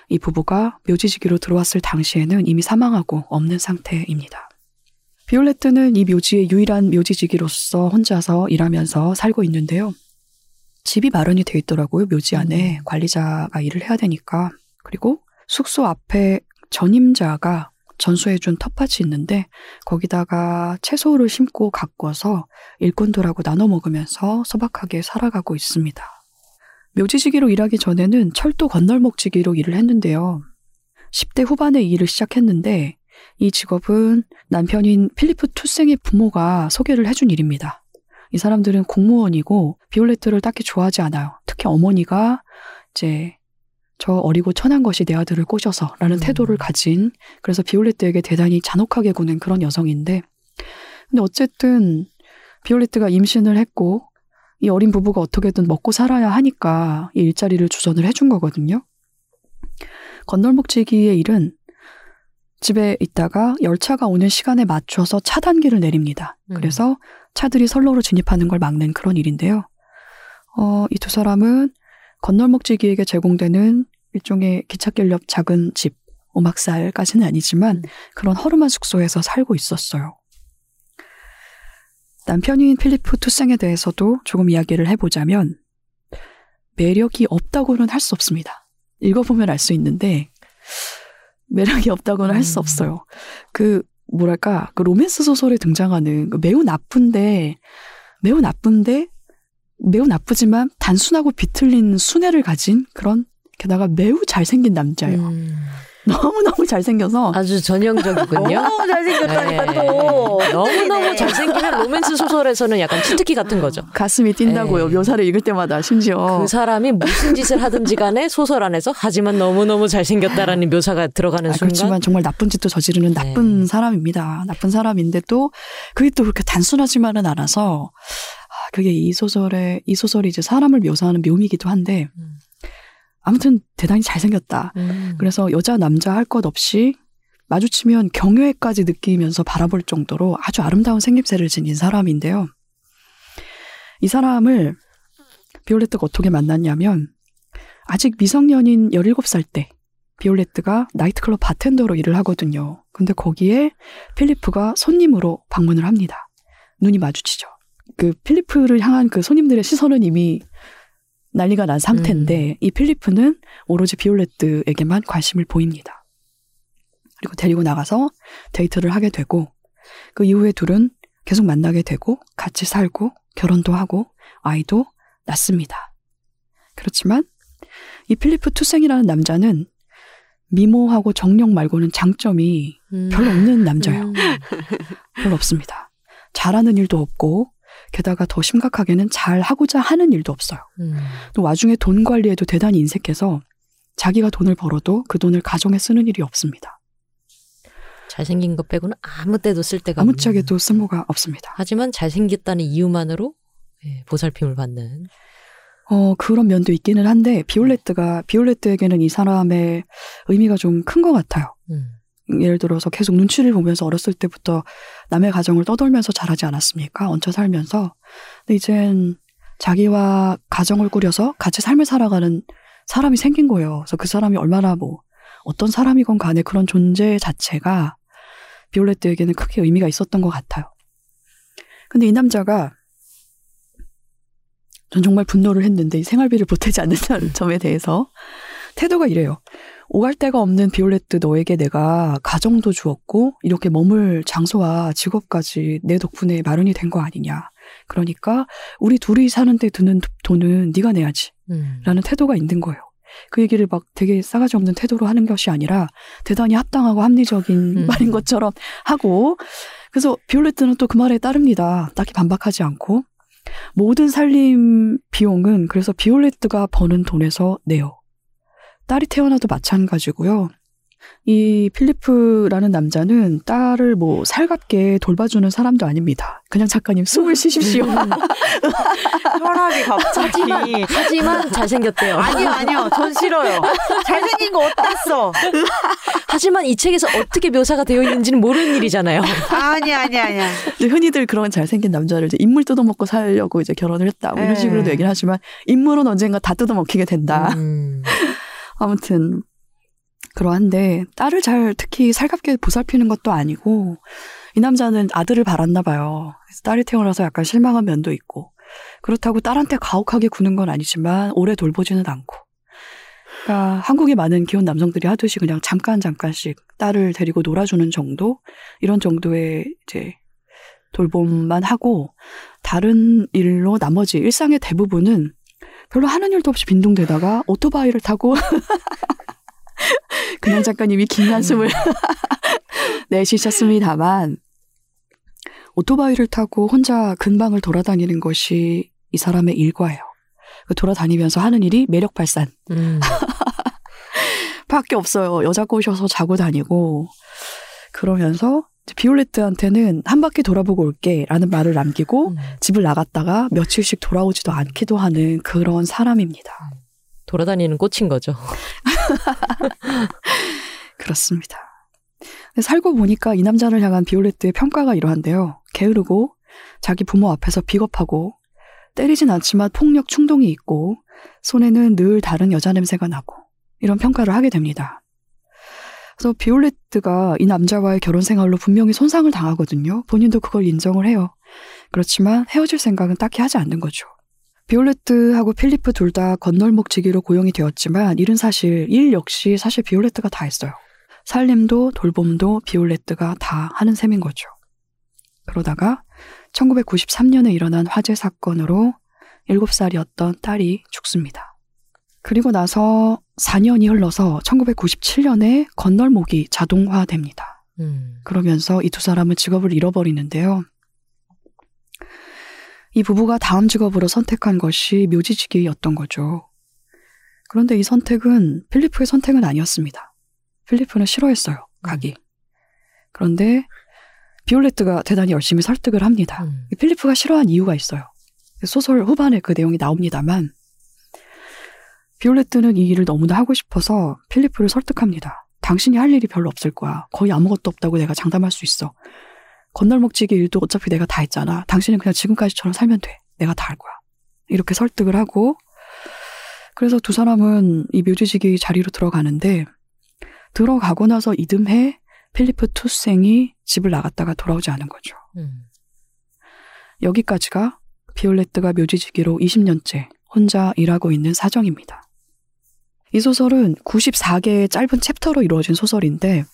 이 부부가 묘지지기로 들어왔을 당시에는 이미 사망하고 없는 상태입니다. 비올레트는 이 묘지의 유일한 묘지지기로서 혼자서 일하면서 살고 있는데요. 집이 마련이 돼 있더라고요. 묘지 안에 음. 관리자가 일을 해야 되니까. 그리고 숙소 앞에 전임자가 전수해준 텃밭이 있는데 거기다가 채소를 심고 가꿔서 일꾼들하고 나눠 먹으면서 소박하게 살아가고 있습니다. 묘지지기로 일하기 전에는 철도 건널목지기로 일을 했는데요. 10대 후반에 이 일을 시작했는데 이 직업은 남편인 필리프 투생의 부모가 소개를 해준 일입니다. 이 사람들은 공무원이고 비올레트를 딱히 좋아하지 않아요. 특히 어머니가 이제 저 어리고 천한 것이 내 아들을 꼬셔서 라는 음. 태도를 가진 그래서 비올레트에게 대단히 잔혹하게 구는 그런 여성인데 근데 어쨌든 비올레트가 임신을 했고 이 어린 부부가 어떻게든 먹고 살아야 하니까 이 일자리를 주선을 해준 거거든요. 건널목지기의 일은 집에 있다가 열차가 오는 시간에 맞춰서 차단기를 내립니다. 음. 그래서 차들이 선로로 진입하는 걸 막는 그런 일인데요. 어, 이 두 사람은 건널목지기에게 제공되는 일종의 기찻길 옆 작은 집, 오막살까지는 아니지만 음. 그런 허름한 숙소에서 살고 있었어요. 남편인 필리프 투생에 대해서도 조금 이야기를 해보자면 매력이 없다고는 할 수 없습니다. 읽어보면 알 수 있는데 매력이 없다고는 할수 음. 없어요. 그 뭐랄까 그 로맨스 소설에 등장하는 그 매우 나쁜데 매우 나쁜데 매우 나쁘지만 단순하고 비틀린 순애를 가진 그런 게다가 매우 잘생긴 남자예요. 음, 너무 너무 잘생겨서 아주 전형적이군요. [laughs] 너무 잘생겼다니까 네. 또. 너무너무 잘생기면 로맨스 소설에서는 약간 치트키 같은 거죠. 가슴이 뛴다고요. 네. 묘사를 읽을 때마다 심지어 그 사람이 무슨 짓을 하든지 간에 소설 안에서 하지만 너무너무 잘생겼다라는 묘사가 들어가는 아, 순간 그렇지만 정말 나쁜 짓도 저지르는 네. 나쁜 사람입니다. 나쁜 사람인데 또 그게 또 그렇게 단순하지만은 않아서 아, 그게 이 소설의 이 소설이 이제 사람을 묘사하는 묘미이기도 한데 음. 아무튼 대단히 잘생겼다. 음. 그래서 여자 남자 할 것 없이 마주치면 경외까지 느끼면서 바라볼 정도로 아주 아름다운 생김새를 지닌 사람인데요. 이 사람을 비올레트가 어떻게 만났냐면 아직 미성년인 17살 때 비올레트가 나이트클럽 바텐더로 일을 하거든요. 근데 거기에 필리프가 손님으로 방문을 합니다. 눈이 마주치죠. 그 필리프를 향한 그 손님들의 시선은 이미 난리가 난 상태인데 이 필리프는 오로지 비올레트에게만 관심을 보입니다. 그리고 데리고 나가서 데이트를 하게 되고 그 이후에 둘은 계속 만나게 되고 같이 살고 결혼도 하고 아이도 낳습니다. 그렇지만 이 필리프 투생이라는 남자는 미모하고 정력 말고는 장점이 음. 별로 없는 남자예요. 음. 별로 없습니다. 잘하는 일도 없고 게다가 더 심각하게는 잘 하고자 하는 일도 없어요. 음. 또 와중에 돈 관리에도 대단히 인색해서 자기가 돈을 벌어도 그 돈을 가정에 쓰는 일이 없습니다. 잘생긴 것 빼고는 아무 때도 쓸 데가 아무짝에도. 쓸모가 없습니다. 하지만 잘생겼다는 이유만으로 예, 보살핌을 받는 어, 그런 면도 있기는 한데 비올레트가 비올레트에게는 이 사람의 의미가 좀 큰 것 같아요. 음. 예를 들어서 계속 눈치를 보면서 어렸을 때부터 남의 가정을 떠돌면서 자라지 않았습니까? 얹혀 살면서. 근데 이젠 자기와 가정을 꾸려서 같이 삶을 살아가는 사람이 생긴 거예요. 그래서 그 사람이 얼마나 뭐 어떤 사람이건 간에 그런 존재 자체가 비올레트에게는 크게 의미가 있었던 것 같아요. 근데 이 남자가 전 정말 분노를 했는데 이 생활비를 보태지 않는다는 [laughs] 점에 대해서 태도가 이래요. 오갈 데가 없는 비올레트 너에게 내가 가정도 주었고 이렇게 머물 장소와 직업까지 내 덕분에 마련이 된 거 아니냐. 그러니까 우리 둘이 사는데 드는 돈은 네가 내야지. 음. 라는 태도가 있는 거예요. 그 얘기를 막 되게 싸가지 없는 태도로 하는 것이 아니라 대단히 합당하고 합리적인 음. 말인 것처럼 하고 그래서 비올레트는 또 그 말에 따릅니다. 딱히 반박하지 않고 모든 살림 비용은 그래서 비올레트가 버는 돈에서 내요. 딸이 태어나도 마찬가지고요. 이 필리프라는 남자는 딸을 뭐 살갑게 돌봐주는 사람도 아닙니다. 그냥 작가님 숨을 쉬십시오. [laughs] 혈압이 갑자기. 하지만 잘생겼대요. 아니요, 아니요. 전 싫어요. 잘생긴 거 써? 하지만 이 책에서 어떻게 묘사가 되어 있는지는 모르는 일이잖아요. 아니, 아니, 아니야. 근데 흔히들 그런 잘생긴 남자를 이제 인물 뜯어먹고 살려고 이제 결혼을 했다. 뭐 이런 네. 식으로도 얘기를 하지만 인물은 언젠가 다 뜯어먹히게 된다. 음. 아무튼 그러한데 딸을 잘 특히 살갑게 보살피는 것도 아니고 이 남자는 아들을 바랐나 봐요. 그래서 딸이 태어나서 약간 실망한 면도 있고 그렇다고 딸한테 가혹하게 구는 건 아니지만 오래 돌보지는 않고 그러니까 한국의 많은 기혼 남성들이 하듯이 그냥 잠깐 잠깐씩 딸을 데리고 놀아주는 정도 이런 정도의 이제 돌봄만 하고 다른 일로 나머지 일상의 대부분은 별로 하는 일도 없이 빈둥대다가 오토바이를 타고 [laughs] 그냥 작가님이 긴 한숨을 [laughs] 내쉬셨습니다만 오토바이를 타고 혼자 근방을 돌아다니는 것이 이 사람의 일과예요. 그 돌아다니면서 하는 일이 매력 발산 음. 밖에 없어요. 여자 꼬셔서 자고 다니고 그러면서 비올레트한테는 한 바퀴 돌아보고 올게라는 말을 남기고 음. 집을 나갔다가 며칠씩 돌아오지도 않기도 하는 그런 사람입니다. 돌아다니는 꽃인 거죠. [laughs] 그렇습니다. 살고 보니까 이 남자를 향한 비올레트의 평가가 이러한데요. 게으르고 자기 부모 앞에서 비겁하고 때리진 않지만 폭력 충동이 있고 손에는 늘 다른 여자 냄새가 나고 이런 평가를 하게 됩니다. 그래서 비올레트가 이 남자와의 결혼 생활로 분명히 손상을 당하거든요. 본인도 그걸 인정을 해요. 그렇지만 헤어질 생각은 딱히 하지 않는 거죠. 비올레트하고 필리프 둘 다 건널목지기로 고용이 되었지만 일은 사실 일 역시 사실 비올레트가 다 했어요. 살림도 돌봄도 비올레트가 다 하는 셈인 거죠. 그러다가 1993년에 일어난 화재 사건으로 7살이었던 딸이 죽습니다. 그리고 나서 4년이 흘러서 1997년에 건널목이 자동화됩니다. 음. 그러면서 이 두 사람은 직업을 잃어버리는데요. 이 부부가 다음 직업으로 선택한 것이 묘지지기였던 거죠. 그런데 이 선택은 필리프의 선택은 아니었습니다. 필리프는 싫어했어요, 가기. 그런데 비올레트가 대단히 열심히 설득을 합니다. 음. 이 필리프가 싫어한 이유가 있어요. 소설 후반에 그 내용이 나옵니다만, 비올레트는 이 일을 너무나 하고 싶어서 필리프를 설득합니다. 당신이 할 일이 별로 없을 거야. 거의 아무것도 없다고 내가 장담할 수 있어. 건널목지기 일도 어차피 내가 다 했잖아. 당신은 그냥 지금까지처럼 살면 돼. 내가 다 할 거야. 이렇게 설득을 하고, 그래서 두 사람은 이 묘지지기 자리로 들어가는데, 들어가고 나서 이듬해 필리프 투생이 집을 나갔다가 돌아오지 않은 거죠. 음. 여기까지가 비올레트가 묘지지기로 20년째 혼자 일하고 있는 사정입니다. 이 소설은 94개의 짧은 챕터로 이루어진 소설인데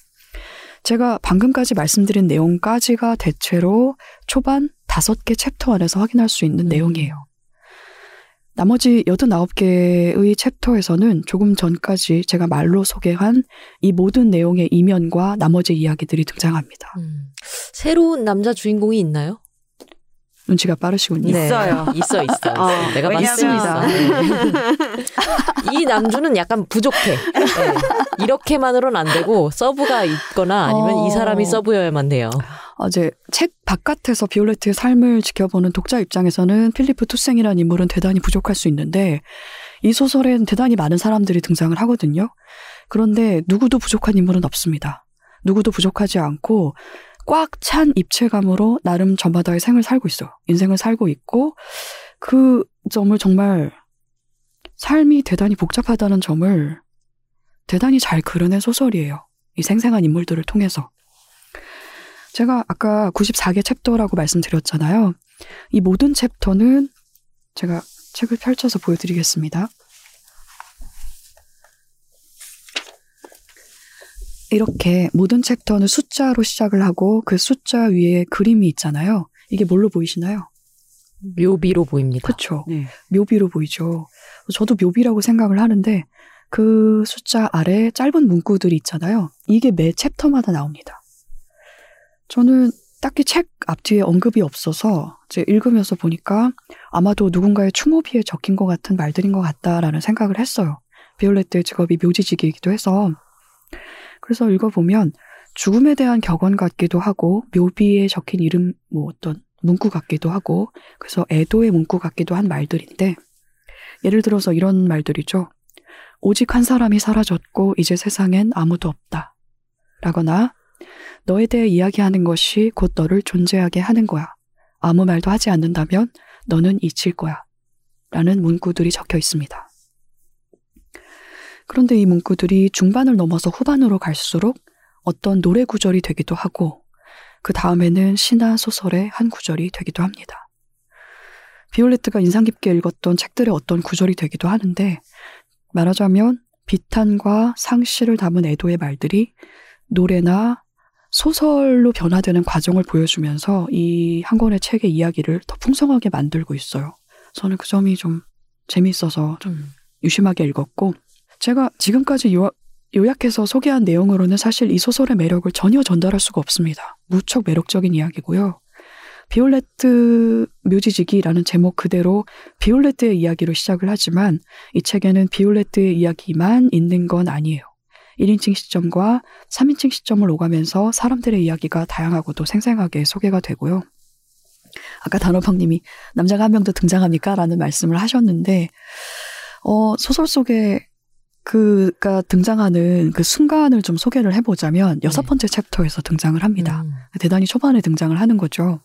제가 방금까지 말씀드린 내용까지가 대체로 초반 5개 챕터 안에서 확인할 수 있는 음. 내용이에요. 나머지 89개의 챕터에서는 조금 전까지 제가 말로 소개한 이 모든 내용의 이면과 나머지 이야기들이 등장합니다. 음. 새로운 남자 주인공이 있나요? 눈치가 빠르시군요. 네. 있어요. [laughs] 있어, 있어. 어, 내가 왜냐면- 때. [laughs] 이 남주는 약간 부족해. 네. 이렇게만으로는 안 되고 서브가 있거나 아니면 어. 이 사람이 서브여야만 돼요. 이제 책 바깥에서 비올레트의 삶을 지켜보는 독자 입장에서는 필리프 투생이라는 인물은 대단히 부족할 수 있는데 이 소설엔 대단히 많은 사람들이 등장을 하거든요. 그런데 누구도 부족한 인물은 없습니다. 누구도 부족하지 않고 꽉 찬 입체감으로 나름 저마다의 생을 살고 있어요. 인생을 살고 있고 그 점을 정말 삶이 대단히 복잡하다는 점을 대단히 잘 그려낸 소설이에요. 이 생생한 인물들을 통해서. 제가 아까 94개 챕터라고 말씀드렸잖아요. 이 모든 챕터는 제가 책을 펼쳐서 보여드리겠습니다. 이렇게 모든 챕터는 숫자로 시작을 하고 그 숫자 위에 그림이 있잖아요. 이게 뭘로 보이시나요? 묘비로 보입니다. 그렇죠. 네. 묘비로 보이죠. 저도 묘비라고 생각을 하는데 그 숫자 아래 짧은 문구들이 있잖아요. 이게 매 챕터마다 나옵니다. 저는 딱히 책 앞뒤에 언급이 없어서 이제 읽으면서 보니까 아마도 누군가의 추모비에 적힌 것 같은 말들인 것 같다라는 생각을 했어요. 비올레트의 직업이 묘지직이기도 해서. 그래서 읽어보면 죽음에 대한 격언 같기도 하고 묘비에 적힌 이름 뭐 어떤 문구 같기도 하고 그래서 애도의 문구 같기도 한 말들인데 예를 들어서 이런 말들이죠. 오직 한 사람이 사라졌고 이제 세상엔 아무도 없다. 라거나 너에 대해 이야기하는 것이 곧 너를 존재하게 하는 거야. 아무 말도 하지 않는다면 너는 잊힐 거야. 라는 문구들이 적혀 있습니다. 그런데 이 문구들이 중반을 넘어서 후반으로 갈수록 어떤 노래 구절이 되기도 하고 그 다음에는 시나 소설의 한 구절이 되기도 합니다. 비올레트가 인상 깊게 읽었던 책들의 어떤 구절이 되기도 하는데 말하자면 비탄과 상실을 담은 애도의 말들이 노래나 소설로 변화되는 과정을 보여주면서 이 한 권의 책의 이야기를 더 풍성하게 만들고 있어요. 저는 그 점이 좀 재미있어서 좀 음. 유심하게 읽었고 제가 지금까지 요, 요약해서 소개한 내용으로는 사실 이 소설의 매력을 전혀 전달할 수가 없습니다. 무척 매력적인 이야기고요. 비올레트 묘지지기라는 제목 그대로 비올레트의 이야기로 시작을 하지만 이 책에는 비올레트의 이야기만 있는 건 아니에요. 1인칭 시점과 3인칭 시점을 오가면서 사람들의 이야기가 다양하고도 생생하게 소개가 되고요. 아까 단호박님이 남자가 한 명 더 등장합니까? 라는 말씀을 하셨는데, 어, 소설 속에 그가 등장하는 그 순간을 좀 소개를 해보자면 여섯 네. 번째 챕터에서 등장을 합니다. 음. 대단히 초반에 등장을 하는 거죠.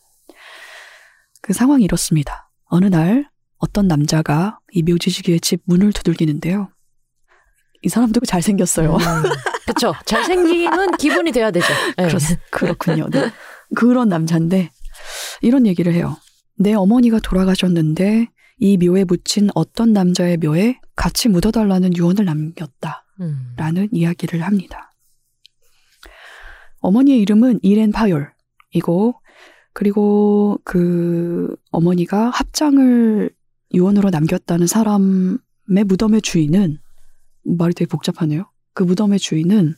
그 상황이 이렇습니다. 어느 날 어떤 남자가 이 묘지지기의 집 문을 두들기는데요. 이 사람도 잘생겼어요. 음. [laughs] 그쵸. 잘생기면 기분이 돼야 되죠. 네. 그렇, 그렇군요. 네. 그런 남자인데 이런 얘기를 해요. 내 어머니가 돌아가셨는데 이 묘에 묻힌 어떤 남자의 묘에 같이 묻어달라는 유언을 남겼다 라는 음. 이야기를 합니다. 어머니의 이름은 이렌 파열이고 그리고 그 어머니가 합장을 유언으로 남겼다는 사람의 무덤의 주인은 말이 되게 복잡하네요. 그 무덤의 주인은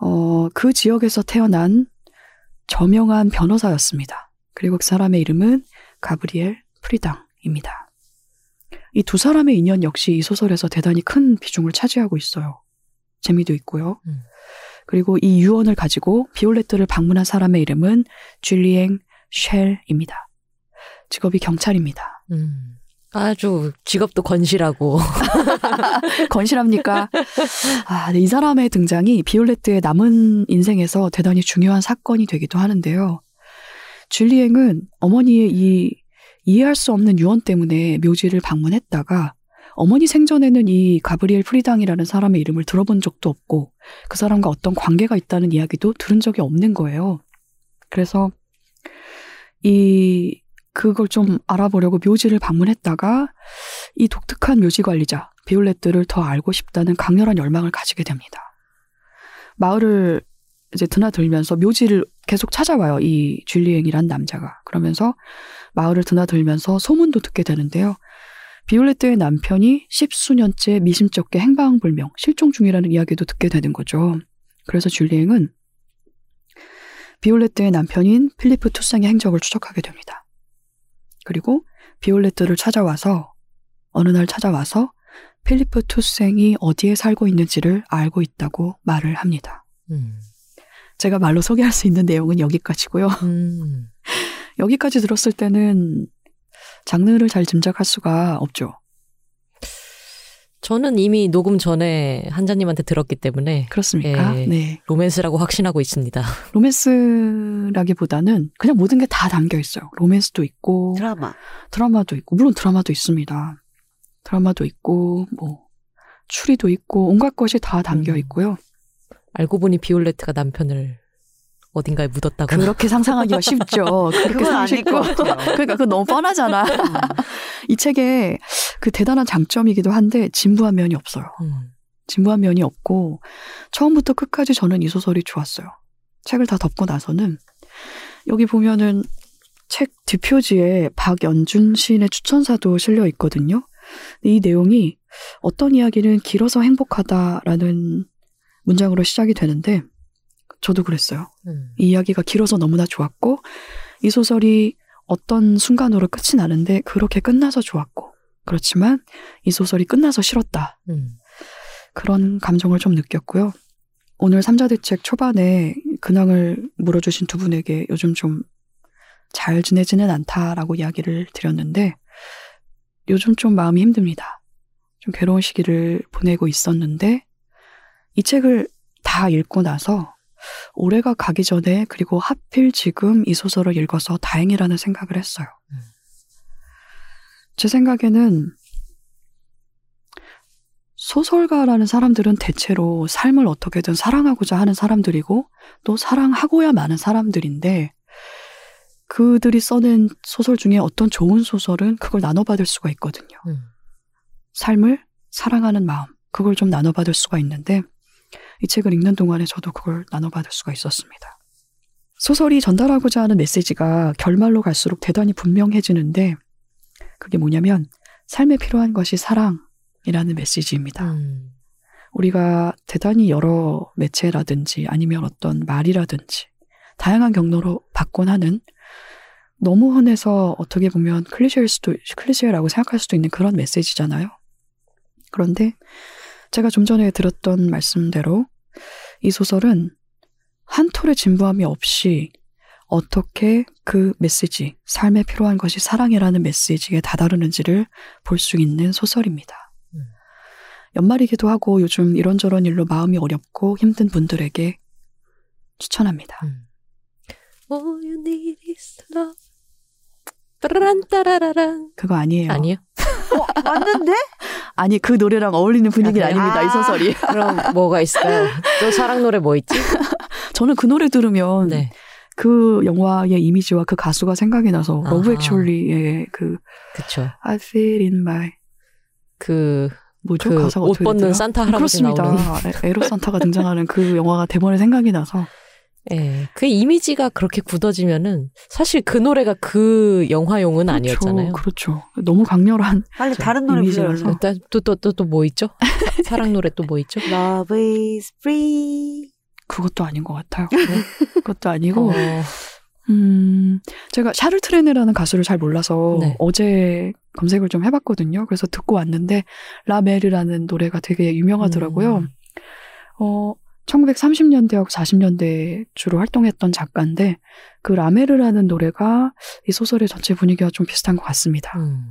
어, 그 지역에서 태어난 저명한 변호사였습니다. 그리고 그 사람의 이름은 가브리엘 프리당입니다. 이 두 사람의 인연 역시 이 소설에서 대단히 큰 비중을 차지하고 있어요. 재미도 있고요. 음. 그리고 이 유언을 가지고 비올레트를 방문한 사람의 이름은 줄리엥 쉘입니다. 직업이 경찰입니다. 음. 아주 직업도 건실하고. [laughs] 건실합니까? 아, 네, 이 사람의 등장이 비올레트의 남은 인생에서 대단히 중요한 사건이 되기도 하는데요. 줄리엥은 어머니의 이 이해할 수 없는 유언 때문에 묘지를 방문했다가 어머니 생전에는 이 가브리엘 프리당이라는 사람의 이름을 들어본 적도 없고 그 사람과 어떤 관계가 있다는 이야기도 들은 적이 없는 거예요. 그래서 이 그걸 좀 알아보려고 묘지를 방문했다가 이 독특한 묘지 관리자 비올레트를 더 알고 싶다는 강렬한 열망을 가지게 됩니다. 마을을 이제 드나들면서 묘지를 계속 찾아와요. 이 줄리엥이란 남자가. 그러면서 마을을 드나들면서 소문도 듣게 되는데요. 비올레트의 남편이 십수년째 미심쩍게 행방불명, 실종 중이라는 이야기도 듣게 되는 거죠. 그래서 줄리엥은 비올레트의 남편인 필리프 투상의 행적을 추적하게 됩니다. 그리고 비올레트를 찾아와서 어느 날 찾아와서 필리프 투생이 어디에 살고 있는지를 알고 있다고 말을 합니다. 음. 제가 말로 소개할 수 있는 내용은 여기까지고요. 음. 여기까지 들었을 때는 장르를 잘 짐작할 수가 없죠. 저는 이미 녹음 전에 한자님한테 들었기 때문에 그렇습니까? 예. 네. 로맨스라고 확신하고 있습니다. 로맨스라기보다는 그냥 모든 게 다 담겨 있어요. 로맨스도 있고 드라마. 드라마도 있고 물론 드라마도 있습니다. 드라마도 있고 뭐 추리도 있고 온갖 것이 다 담겨 음. 있고요. 알고 보니 비올레트가 남편을 어딘가에 묻었다거나. 그렇게 상상하기가 쉽죠. [laughs] 그렇게 같아요. 그러니까 그거 너무 뻔하잖아. 이 책의 그 대단한 장점이기도 한데 진부한 면이 없어요. 음. 진부한 면이 없고 처음부터 끝까지 저는 이 소설이 좋았어요. 책을 다 덮고 나서는 여기 보면은 책 뒷표지에 박연준 시인의 추천사도 실려 있거든요. 이 내용이 어떤 이야기는 길어서 행복하다라는 문장으로 시작이 되는데 저도 그랬어요. 음. 이 이야기가 길어서 너무나 좋았고 이 소설이 어떤 순간으로 끝이 나는데 그렇게 끝나서 좋았고 그렇지만 이 소설이 끝나서 싫었다. 음. 그런 감정을 좀 느꼈고요. 오늘 삼자대책 초반에 근황을 물어주신 두 분에게 요즘 좀 잘 지내지는 않다라고 이야기를 드렸는데 요즘 좀 마음이 힘듭니다. 좀 괴로운 시기를 보내고 있었는데 이 책을 다 읽고 나서 올해가 가기 전에 그리고 하필 지금 이 소설을 읽어서 다행이라는 생각을 했어요. 음. 제 생각에는 소설가라는 사람들은 대체로 삶을 어떻게든 사랑하고자 하는 사람들이고 또 사랑하고야 마는 사람들인데 그들이 써낸 소설 중에 어떤 좋은 소설은 그걸 나눠받을 수가 있거든요. 음. 삶을 사랑하는 마음, 그걸 좀 나눠받을 수가 있는데 이 책을 읽는 동안에 저도 그걸 나눠받을 수가 있었습니다. 소설이 전달하고자 하는 메시지가 결말로 갈수록 대단히 분명해지는데 그게 뭐냐면 삶에 필요한 것이 사랑이라는 메시지입니다. 음. 우리가 대단히 여러 매체라든지 아니면 어떤 말이라든지 다양한 경로로 받곤 하는 너무 흔해서 어떻게 보면 클리셰일 수도 클리셰라고 생각할 수도 있는 그런 메시지잖아요. 그런데 제가 좀 전에 들었던 말씀대로 이 소설은 한 톨의 진부함이 없이 어떻게 그 메시지, 삶에 필요한 것이 사랑이라는 메시지에 다다르는지를 볼 수 있는 소설입니다. 음. 연말이기도 하고 요즘 이런저런 일로 마음이 어렵고 힘든 분들에게 추천합니다. 음. 그거 아니에요. 아니요? 어, 맞는데? 아니 그 노래랑 어울리는 분위기는 아, 아, 그래요? 닙니다 이 아. 소설이. 그럼 뭐가 있을까요? 또 사랑 노래 뭐 있지? [laughs] 저는 그 노래 들으면 네. 그 영화의 이미지와 그 가수가 생각이 나서 아하. 러브 액츄얼리의 그 그쵸. I feel in my 그, 뭐죠? 그 가사가 옷 벗는? 산타 할아버지 그렇습니다. 에- 에로 산타가 등장하는 그 영화가 대본에 생각이 나서 예. 그 이미지가 그렇게 굳어지면은 사실 그 노래가 그 영화용은 아니었잖아요. 그렇죠. 그렇죠. 너무 강렬한 빨리 그렇죠. 다른 노래. 불러요. 일단 또또 또 또 뭐 있죠? [laughs] 사랑 노래 또 뭐 있죠? Love is free. 그것도 아닌 것 같아요. 그것도 아니고 어, 음, 제가 샤를 트레네라는 가수를 잘 몰라서 네. 어제 검색을 좀 해봤거든요. 그래서 듣고 왔는데 라메르라는 노래가 되게 유명하더라고요. 음. 어, 1930년대하고 40년대 주로 활동했던 작가인데 그 라메르라는 노래가 이 소설의 전체 분위기와 좀 비슷한 것 같습니다. 음,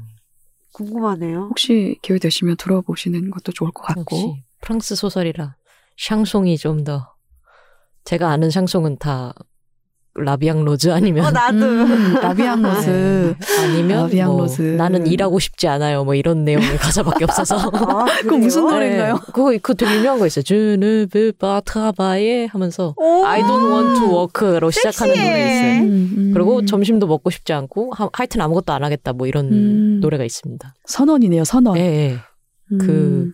궁금하네요. 혹시 기회 되시면 들어보시는 것도 좋을 것 같고. 프랑스 소설이라 샹송이 좀 더 제가 아는 샹송은 다 La Vie en rose 아니면 어, 나도. 음, La Vie en rose. 아니면 La Vie en 뭐 rose. 나는 일하고 싶지 않아요. 뭐 이런 내용의 가사밖에 없어서. 아, 그거 무슨 그래요? 노래인가요? 네, 그거 그 되게 유명한 거 있어요. Je ne veux pas travailler 하면서 오. I don't want to work로 시작하는. 노래 있어요. 음, 음. 그리고 점심도 먹고 싶지 않고 하, 하여튼 아무것도 안 하겠다 뭐 이런 음. 노래가 있습니다. 선언이네요, 선언. 예, 예. 음. 그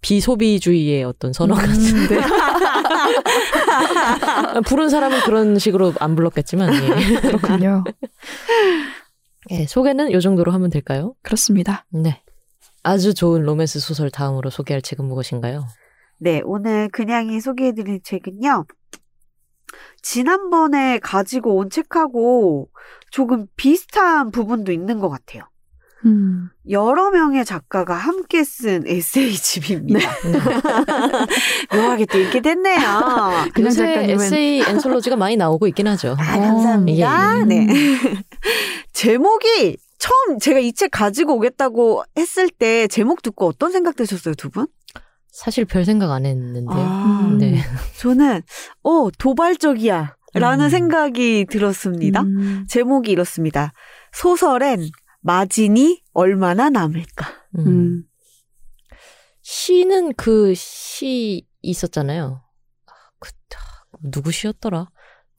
비소비주의의 어떤 선언 같은. 음, 네. [laughs] [laughs] 부른 사람은 그런 식으로 안 불렀겠지만 예. 그렇군요. 예, 소개는 요 정도로 하면 될까요? 그렇습니다. 네. 아주 좋은 로맨스 소설 다음으로 소개할 책은 무엇인가요? 네, 오늘 그냥이 소개해드릴 책은요. 지난번에 가지고 온 책하고 조금 비슷한 부분도 있는 것 같아요. 음. 여러 명의 작가가 함께 쓴 에세이집입니다. [laughs] 묘하게 또 읽게 됐네요. 그냥 작가님은- 에세이 앤솔로지가 많이 나오고 있긴 하죠. 아, 감사합니다. 예, 예. 네. [laughs] 제목이 처음 제가 이 책 가지고 오겠다고 했을 때 제목 듣고 어떤 생각 드셨어요, 두 분? 사실 별 생각 안 했는데요. 아, 음. 네. 저는 어 도발적이야 라는 음. 생각이 들었습니다. 음. 제목이 이렇습니다. 소설엔 마진이 얼마나 남을까? 음. 음. 시는 그 시 있었잖아요. 아, 그, 아, 누구 시였더라?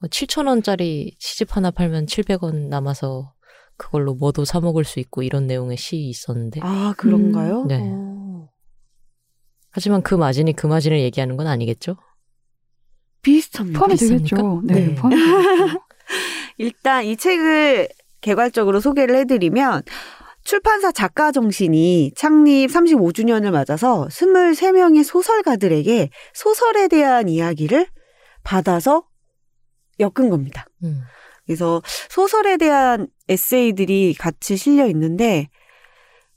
7천 원짜리 시집 하나 팔면 700원 남아서 그걸로 뭐도 사 먹을 수 있고 이런 내용의 시 있었는데. 아 그런가요? 네. 어, 하지만 그 마진이 그 마진을 얘기하는 건 아니겠죠? 비슷합니다. 포함이? 되겠죠. 네, 네. 포함이 되겠죠. [laughs] 일단 이 책을 개괄적으로 소개를 해드리면 출판사 작가 정신이 창립 35주년을 맞아서 23명의 소설가들에게 소설에 대한 이야기를 받아서 엮은 겁니다. 음. 그래서 소설에 대한 에세이들이 같이 실려 있는데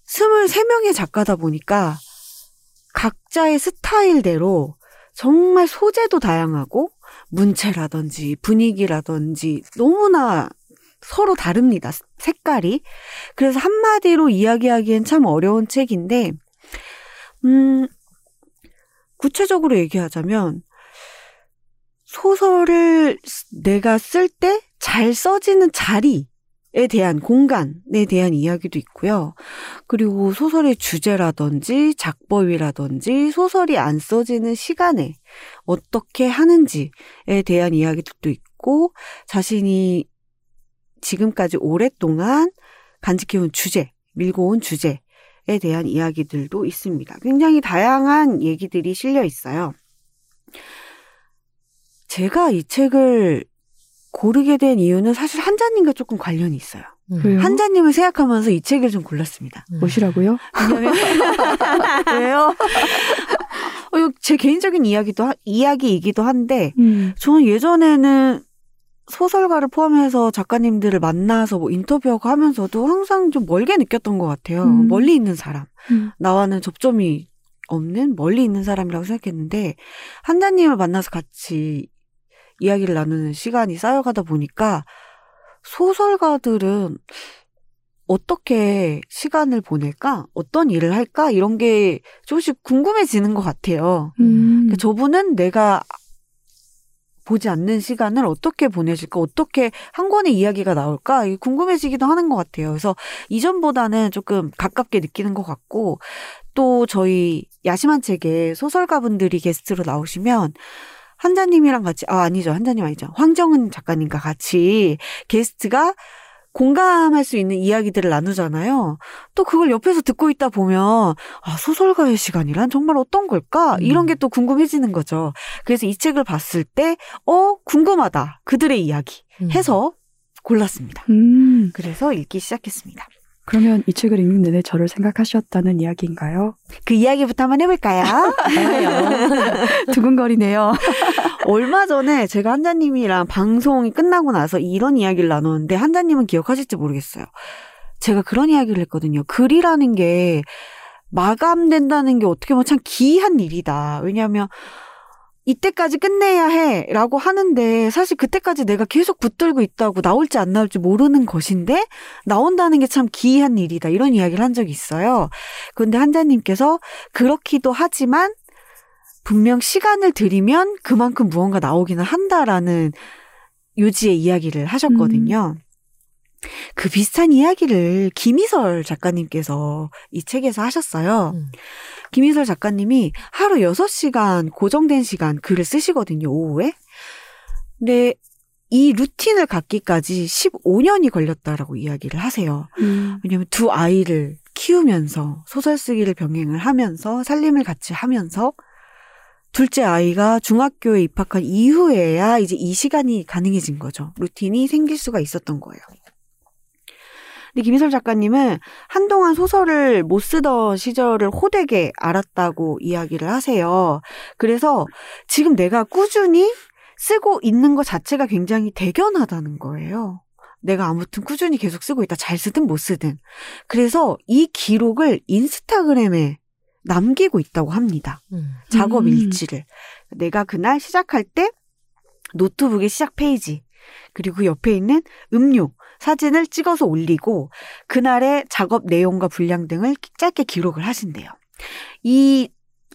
23명의 작가다 보니까 각자의 스타일대로 정말 소재도 다양하고 문체라든지 분위기라든지 너무나 서로 다릅니다. 색깔이. 그래서 한마디로 이야기하기엔 참 어려운 책인데, 음, 구체적으로 얘기하자면, 소설을 내가 쓸 때 잘 써지는 자리에 대한 공간에 대한 이야기도 있고요. 그리고 소설의 주제라든지 작법이라든지 소설이 안 써지는 시간에 어떻게 하는지에 대한 이야기들도 있고 자신이 지금까지 오랫동안 간직해온 주제, 밀고 온 주제에 대한 이야기들도 있습니다. 굉장히 다양한 얘기들이 실려 있어요. 제가 이 책을 고르게 된 이유는 사실 한자님과 조금 관련이 있어요. 음. 왜요? 한자님을 생각하면서 이 책을 좀 골랐습니다. 음. 뭐시라고요? [laughs] 왜요? 어, 이거 제 개인적인 이야기도 하- 이야기이기도 한데 음. 저는 예전에는 소설가를 포함해서 작가님들을 만나서 뭐 인터뷰하고 하면서도 항상 좀 멀게 느꼈던 것 같아요. 음. 멀리 있는 사람. 음. 나와는 접점이 없는 멀리 있는 사람이라고 생각했는데 한자님을 만나서 같이 이야기를 나누는 시간이 쌓여가다 보니까 소설가들은 어떻게 시간을 보낼까? 어떤 일을 할까? 이런 게 조금씩 궁금해지는 것 같아요. 음. 그러니까 저분은 내가 보지 않는 시간을 어떻게 보내실까? 어떻게 한 권의 이야기가 나올까? 궁금해지기도 하는 것 같아요. 그래서 이전보다는 조금 가깝게 느끼는 것 같고, 또 저희 야심한 책에 소설가분들이 게스트로 나오시면 한자님이랑 같이 아 아니죠 한자님 아니죠 황정은 작가님과 같이 게스트가 공감할 수 있는 이야기들을 나누잖아요. 또 그걸 옆에서 듣고 있다 보면 아 소설가의 시간이란 정말 어떤 걸까 이런 음. 게또 궁금해지는 거죠. 그래서 이 책을 봤을 때 어 궁금하다 그들의 이야기 음. 해서 골랐습니다. 음, 그래서 읽기 시작했습니다. 그러면 이 책을 읽는 내내 저를 생각하셨다는 이야기인가요? 그 이야기부터 한번 해볼까요? [laughs] 두근거리네요. [laughs] 얼마 전에 제가 한자님이랑 방송이 끝나고 나서 이런 이야기를 나눴는데 한자님은 기억하실지 모르겠어요. 제가 그런 이야기를 했거든요. 글이라는 게 마감된다는 게 어떻게 보면 참 기이한 일이다. 왜냐하면 이때까지 끝내야 해 라고 하는데 사실 그때까지 내가 계속 붙들고 있다고 나올지 안 나올지 모르는 것인데 나온다는 게 참 기이한 일이다. 이런 이야기를 한 적이 있어요. 그런데 한자님께서 그렇기도 하지만 분명 시간을 들이면 그만큼 무언가 나오기는 한다라는 요지의 이야기를 하셨거든요. 그 비슷한 이야기를 김희설 작가님께서 이 책에서 하셨어요. 음. 김희설 작가님이 하루 6시간 고정된 시간 글을 쓰시거든요, 오후에. 근데 이 루틴을 갖기까지 15년이 걸렸다라고 이야기를 하세요. 음, 왜냐면 두 아이를 키우면서 소설 쓰기를 병행을 하면서 살림을 같이 하면서 둘째 아이가 중학교에 입학한 이후에야 이제 이 시간이 가능해진 거죠. 루틴이 생길 수가 있었던 거예요. 근데 김희설 작가님은 한동안 소설을 못 쓰던 시절을 호되게 알았다고 이야기를 하세요. 그래서 지금 내가 꾸준히 쓰고 있는 것 자체가 굉장히 대견하다는 거예요. 내가 아무튼 꾸준히 계속 쓰고 있다. 잘 쓰든 못 쓰든. 그래서 이 기록을 인스타그램에 남기고 있다고 합니다. 음. 작업 음. 일지를. 내가 그날 시작할 때 노트북의 시작 페이지, 그리고 옆에 있는 음료, 사진을 찍어서 올리고 그날의 작업 내용과 분량 등을 짧게 기록을 하신대요. 이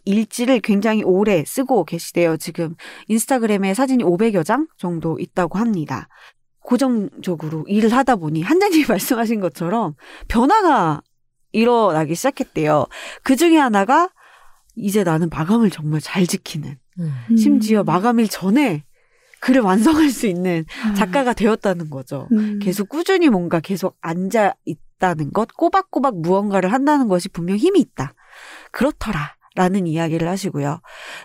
일지를 굉장히 오래 쓰고 계시대요. 지금 인스타그램에 사진이 500여 장 정도 있다고 합니다. 고정적으로 일을 하다 보니 한자님이 [laughs] 말씀하신 것처럼 변화가 일어나기 시작했대요. 그 중에 하나가 이제 나는 마감을 정말 잘 지키는 음. 심지어 마감일 전에 글을 완성할 수 있는 아, 작가가 되었다는 거죠. 음. 계속 꾸준히 뭔가 계속 앉아 있다는 것, 꼬박꼬박 무언가를 한다는 것이 분명 힘이 있다. 그렇더라. 라는 이야기를 하시고요.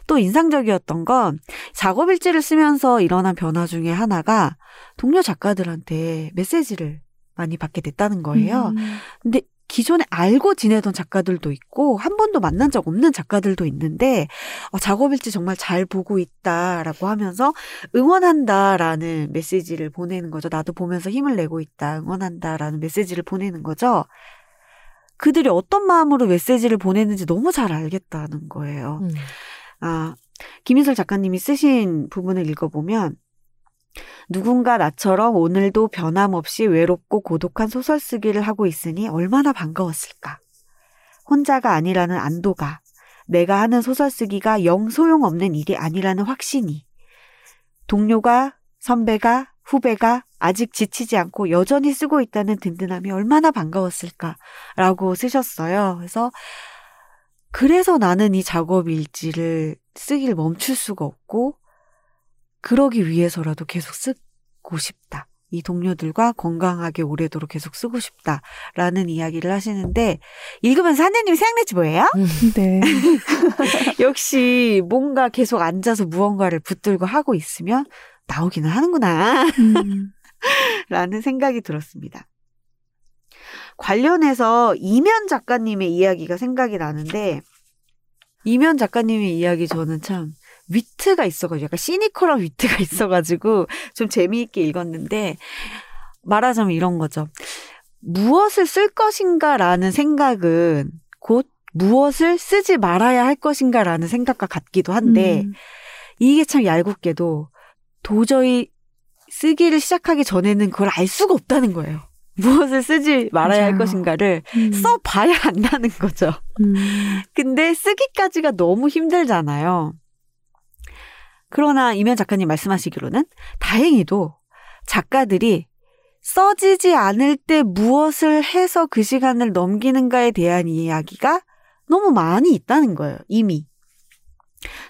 또 인상적이었던 건 작업 일지를 쓰면서 일어난 변화 중에 하나가 동료 작가들한테 메시지를 많이 받게 됐다는 거예요. 음. 근데 기존에 알고 지내던 작가들도 있고 한 번도 만난 적 없는 작가들도 있는데 어, 작업일지 정말 잘 보고 있다라고 하면서 응원한다라는 메시지를 보내는 거죠. 나도 보면서 힘을 내고 있다. 응원한다라는 메시지를 보내는 거죠. 그들이 어떤 마음으로 메시지를 보내는지 너무 잘 알겠다는 거예요. 음. 아, 김인설 작가님이 쓰신 부분을 읽어보면 누군가 나처럼 오늘도 변함없이 외롭고 고독한 소설 쓰기를 하고 있으니 얼마나 반가웠을까. 혼자가 아니라는 안도가, 내가 하는 소설 쓰기가 영 소용없는 일이 아니라는 확신이, 동료가, 선배가, 후배가 아직 지치지 않고 여전히 쓰고 있다는 든든함이 얼마나 반가웠을까라고 쓰셨어요. 그래서 그래서 나는 이 작업 일지를 쓰기를 멈출 수가 없고 그러기 위해서라도 계속 쓰고 싶다. 이 동료들과 건강하게 오래도록 계속 쓰고 싶다라는 이야기를 하시는데 읽으면서 하느님이 생각나지 뭐예요? [laughs] 네. [laughs] 역시 뭔가 계속 앉아서 무언가를 붙들고 하고 있으면 나오기는 하는구나 음. [laughs] 라는 생각이 들었습니다. 관련해서 이면 작가님의 이야기가 생각이 나는데 이면 작가님의 이야기 저는 참 위트가 있어가지고 약간 시니컬한 위트가 [laughs] 있어가지고 좀 재미있게 읽었는데 말하자면 이런 거죠. 무엇을 쓸 것인가라는 생각은 곧 무엇을 쓰지 말아야 할 것인가라는 생각과 같기도 한데 음. 이게 참 얄궂게도 도저히 쓰기를 시작하기 전에는 그걸 알 수가 없다는 거예요. 무엇을 쓰지 말아야 할 맞아요. 것인가를 음. 써봐야 [laughs] 안다는 거죠. 음. 근데 쓰기까지가 너무 힘들잖아요. 그러나 이면 작가님 말씀하시기로는 다행히도 작가들이 써지지 않을 때 무엇을 해서 그 시간을 넘기는가에 대한 이야기가 너무 많이 있다는 거예요, 이미.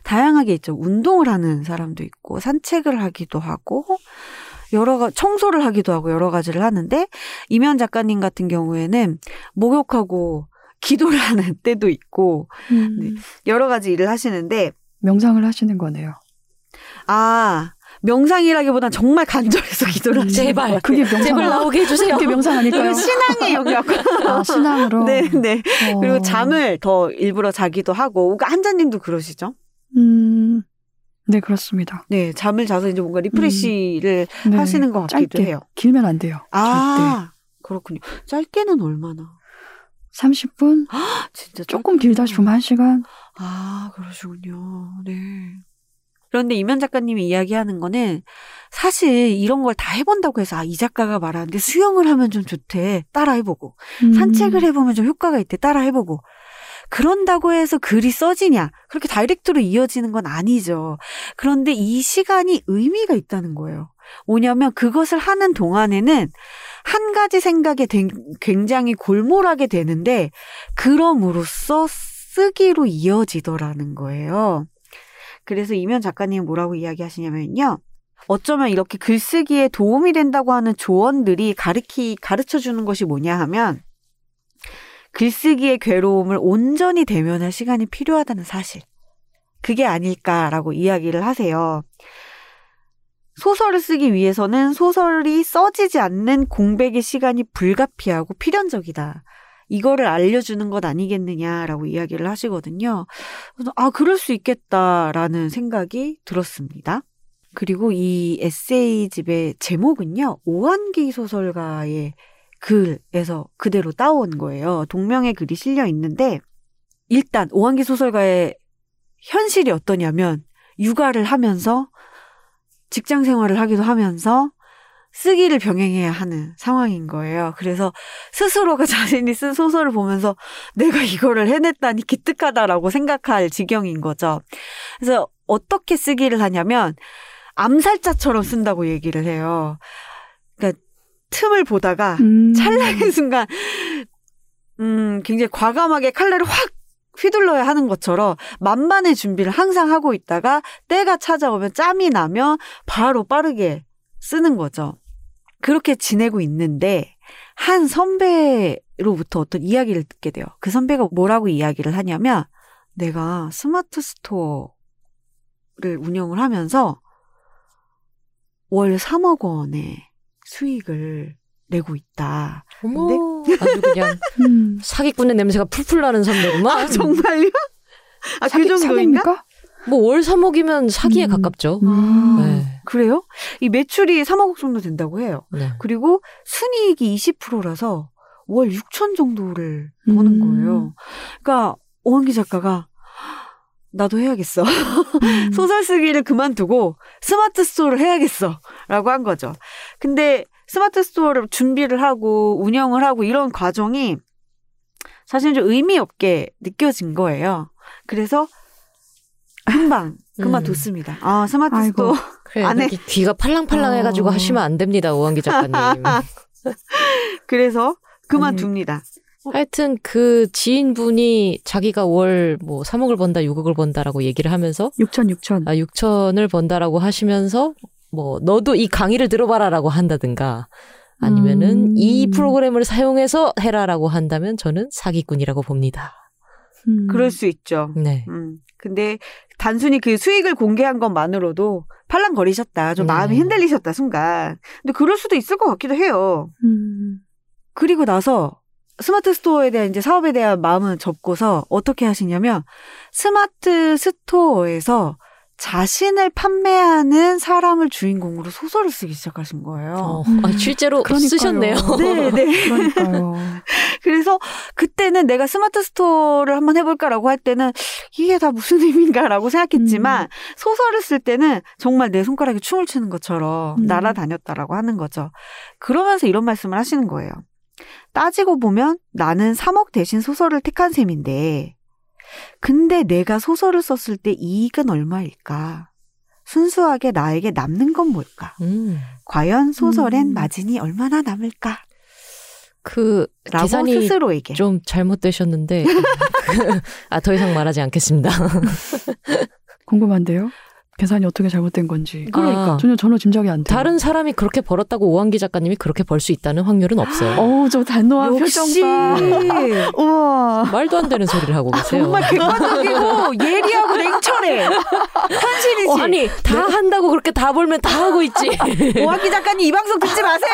다양하게 있죠. 운동을 하는 사람도 있고 산책을 하기도 하고 여러 가 청소를 하기도 하고 여러 가지를 하는데 이면 작가님 같은 경우에는 목욕하고 기도를 [laughs] 하는 때도 있고 음, 네. 여러 가지 일을 하시는데 명상을 하시는 거네요. 아 명상이라기보단 정말 간절해서 [laughs] 기도를 하시는 제발. 것 그게. 명상 제발 나오게 해주세요. 그게 명상 아닐까요? 신앙의 영역. 아, 신앙으로. 네, 네. 어. 그리고 잠을 더 일부러 자기도 하고, 그러니까 한자님도 그러시죠? 음, 네 그렇습니다. 네, 잠을 자서 이제 뭔가 리프레시를 네, 하시는 것 같기도 짧게. 해요. 길면 안 돼요. 절대. 아, 그렇군요. 짧게는 얼마나? 30분? 진짜 조금 길다 싶으면 1시간? 아, 그러시군요. 네. 그런데 이면 작가님이 이야기하는 거는 사실 이런 걸 다 해본다고 해서 아, 이 작가가 말하는데 수영을 하면 좀 좋대. 따라 해보고. 음. 산책을 해보면 좀 효과가 있대. 따라 해보고. 그런다고 해서 글이 써지냐? 그렇게 다이렉트로 이어지는 건 아니죠. 그런데 이 시간이 의미가 있다는 거예요. 뭐냐면 그것을 하는 동안에는 한 가지 생각에 된- 굉장히 골몰하게 되는데 그럼으로써 쓰기로 이어지더라는 거예요. 그래서 이면 작가님 뭐라고 이야기하시냐면요. 어쩌면 이렇게 글쓰기에 도움이 된다고 하는 조언들이 가르치, 가르쳐 주는 것이 뭐냐 하면 글쓰기의 괴로움을 온전히 대면할 시간이 필요하다는 사실. 그게 아닐까라고 이야기를 하세요. 소설을 쓰기 위해서는 소설이 써지지 않는 공백의 시간이 불가피하고 필연적이다. 이거를 알려주는 것 아니겠느냐라고 이야기를 하시거든요. 아, 그럴 수 있겠다라는 생각이 들었습니다. 그리고 이 에세이집의 제목은요, 오한기 소설가의 글에서 그대로 따온 거예요. 동명의 글이 실려 있는데, 일단 오한기 소설가의 현실이 어떠냐면, 육아를 하면서 직장 생활을 하기도 하면서 쓰기를 병행해야 하는 상황인 거예요. 그래서 스스로가 자신이 쓴 소설을 보면서 내가 이거를 해냈다니 기특하다라고 생각할 지경인 거죠. 그래서 어떻게 쓰기를 하냐면 암살자처럼 쓴다고 얘기를 해요. 그러니까 틈을 보다가 음. 찰나의 순간 음 굉장히 과감하게 칼날을 확 휘둘러야 하는 것처럼 만반의 준비를 항상 하고 있다가 때가 찾아오면 짬이 나면 바로 빠르게 쓰는 거죠. 그렇게 지내고 있는데 한 선배로부터 어떤 이야기를 듣게 돼요. 그 선배가 뭐라고 이야기를 하냐면 내가 스마트 스토어를 운영을 하면서 월 3억 원의 수익을 내고 있다. 어머, 아주 그냥 [laughs] 음. 사기꾼의 냄새가 풀풀 나는 선배구만. 아, 정말요? 아, 그 사기- 정도인가? 사기입니까? 뭐 월 3억이면 사기에 음. 가깝죠. 음. 네. 그래요? 이 매출이 3억 정도 된다고 해요. 네. 그리고 순이익이 20%라서 월 6천 정도를 버는 음. 거예요. 그러니까 오한기 작가가 나도 해야겠어. 음. [laughs] 소설 쓰기를 그만두고 스마트 스토어를 해야겠어. 라고 한 거죠. 근데 스마트 스토어를 준비를 하고 운영을 하고 이런 과정이 사실 좀 의미 없게 느껴진 거예요. 그래서 금방 그만뒀습니다. 아, 스마트 아이고. 스토어. 그래, 안 해. 이렇게 귀가 팔랑팔랑해가지고 어. 하시면 안 됩니다, 오한기 작가님. [laughs] 그래서 그만둡니다. 하여튼 그 지인분이 자기가 월 뭐 3억을 번다, 6억을 번다라고 얘기를 하면서 6천 6천. 아 6천을 번다라고 하시면서 뭐 너도 이 강의를 들어봐라라고 한다든가 아니면은 음. 이 프로그램을 사용해서 해라라고 한다면 저는 사기꾼이라고 봅니다. 음. 그럴 수 있죠. 네. 음. 근데 단순히 그 수익을 공개한 것만으로도 팔랑거리셨다. 좀 네. 마음이 흔들리셨다, 순간. 근데 그럴 수도 있을 것 같기도 해요. 음. 그리고 나서 스마트 스토어에 대한 이제 사업에 대한 마음은 접고서 어떻게 하시냐면 스마트 스토어에서 자신을 판매하는 사람을 주인공으로 소설을 쓰기 시작하신 거예요. 어, 음. 아, 실제로 그러니까요. 쓰셨네요. 네, 네. [laughs] 그러니까요. [laughs] 그래서 그때는 내가 스마트 스토어를 한번 해볼까라고 할 때는 이게 다 무슨 의미인가라고 생각했지만 음. 소설을 쓸 때는 정말 내 손가락이 춤을 추는 것처럼 음. 날아다녔다라고 하는 거죠. 그러면서 이런 말씀을 하시는 거예요. 따지고 보면 나는 3억 대신 소설을 택한 셈인데 근데 내가 소설을 썼을 때 이익은 얼마일까? 순수하게 나에게 남는 건 뭘까? 음. 과연 소설엔 음. 마진이 얼마나 남을까? 그 라고 계산이 스스로에게. 좀 잘못되셨는데 [laughs] 아 더 이상 말하지 않겠습니다. [laughs] 궁금한데요. 계산이 어떻게 잘못된 건지. 그러니까. 아, 전혀 전혀 짐작이 안 돼요. 다른 사람이 그렇게 벌었다고 오한기 작가님이 그렇게 벌 수 있다는 확률은 없어요. 어우 저 단호한 역시 표정과 [laughs] 우와. 말도 안 되는 소리를 하고 계세요. 정말 객관적이고 [laughs] 예리하고 냉철해. 현실이지. 어, 아니 다 한다고 그렇게 다 벌면 다 하고 있지. [laughs] 오한기 작가님 이 방송 듣지 마세요.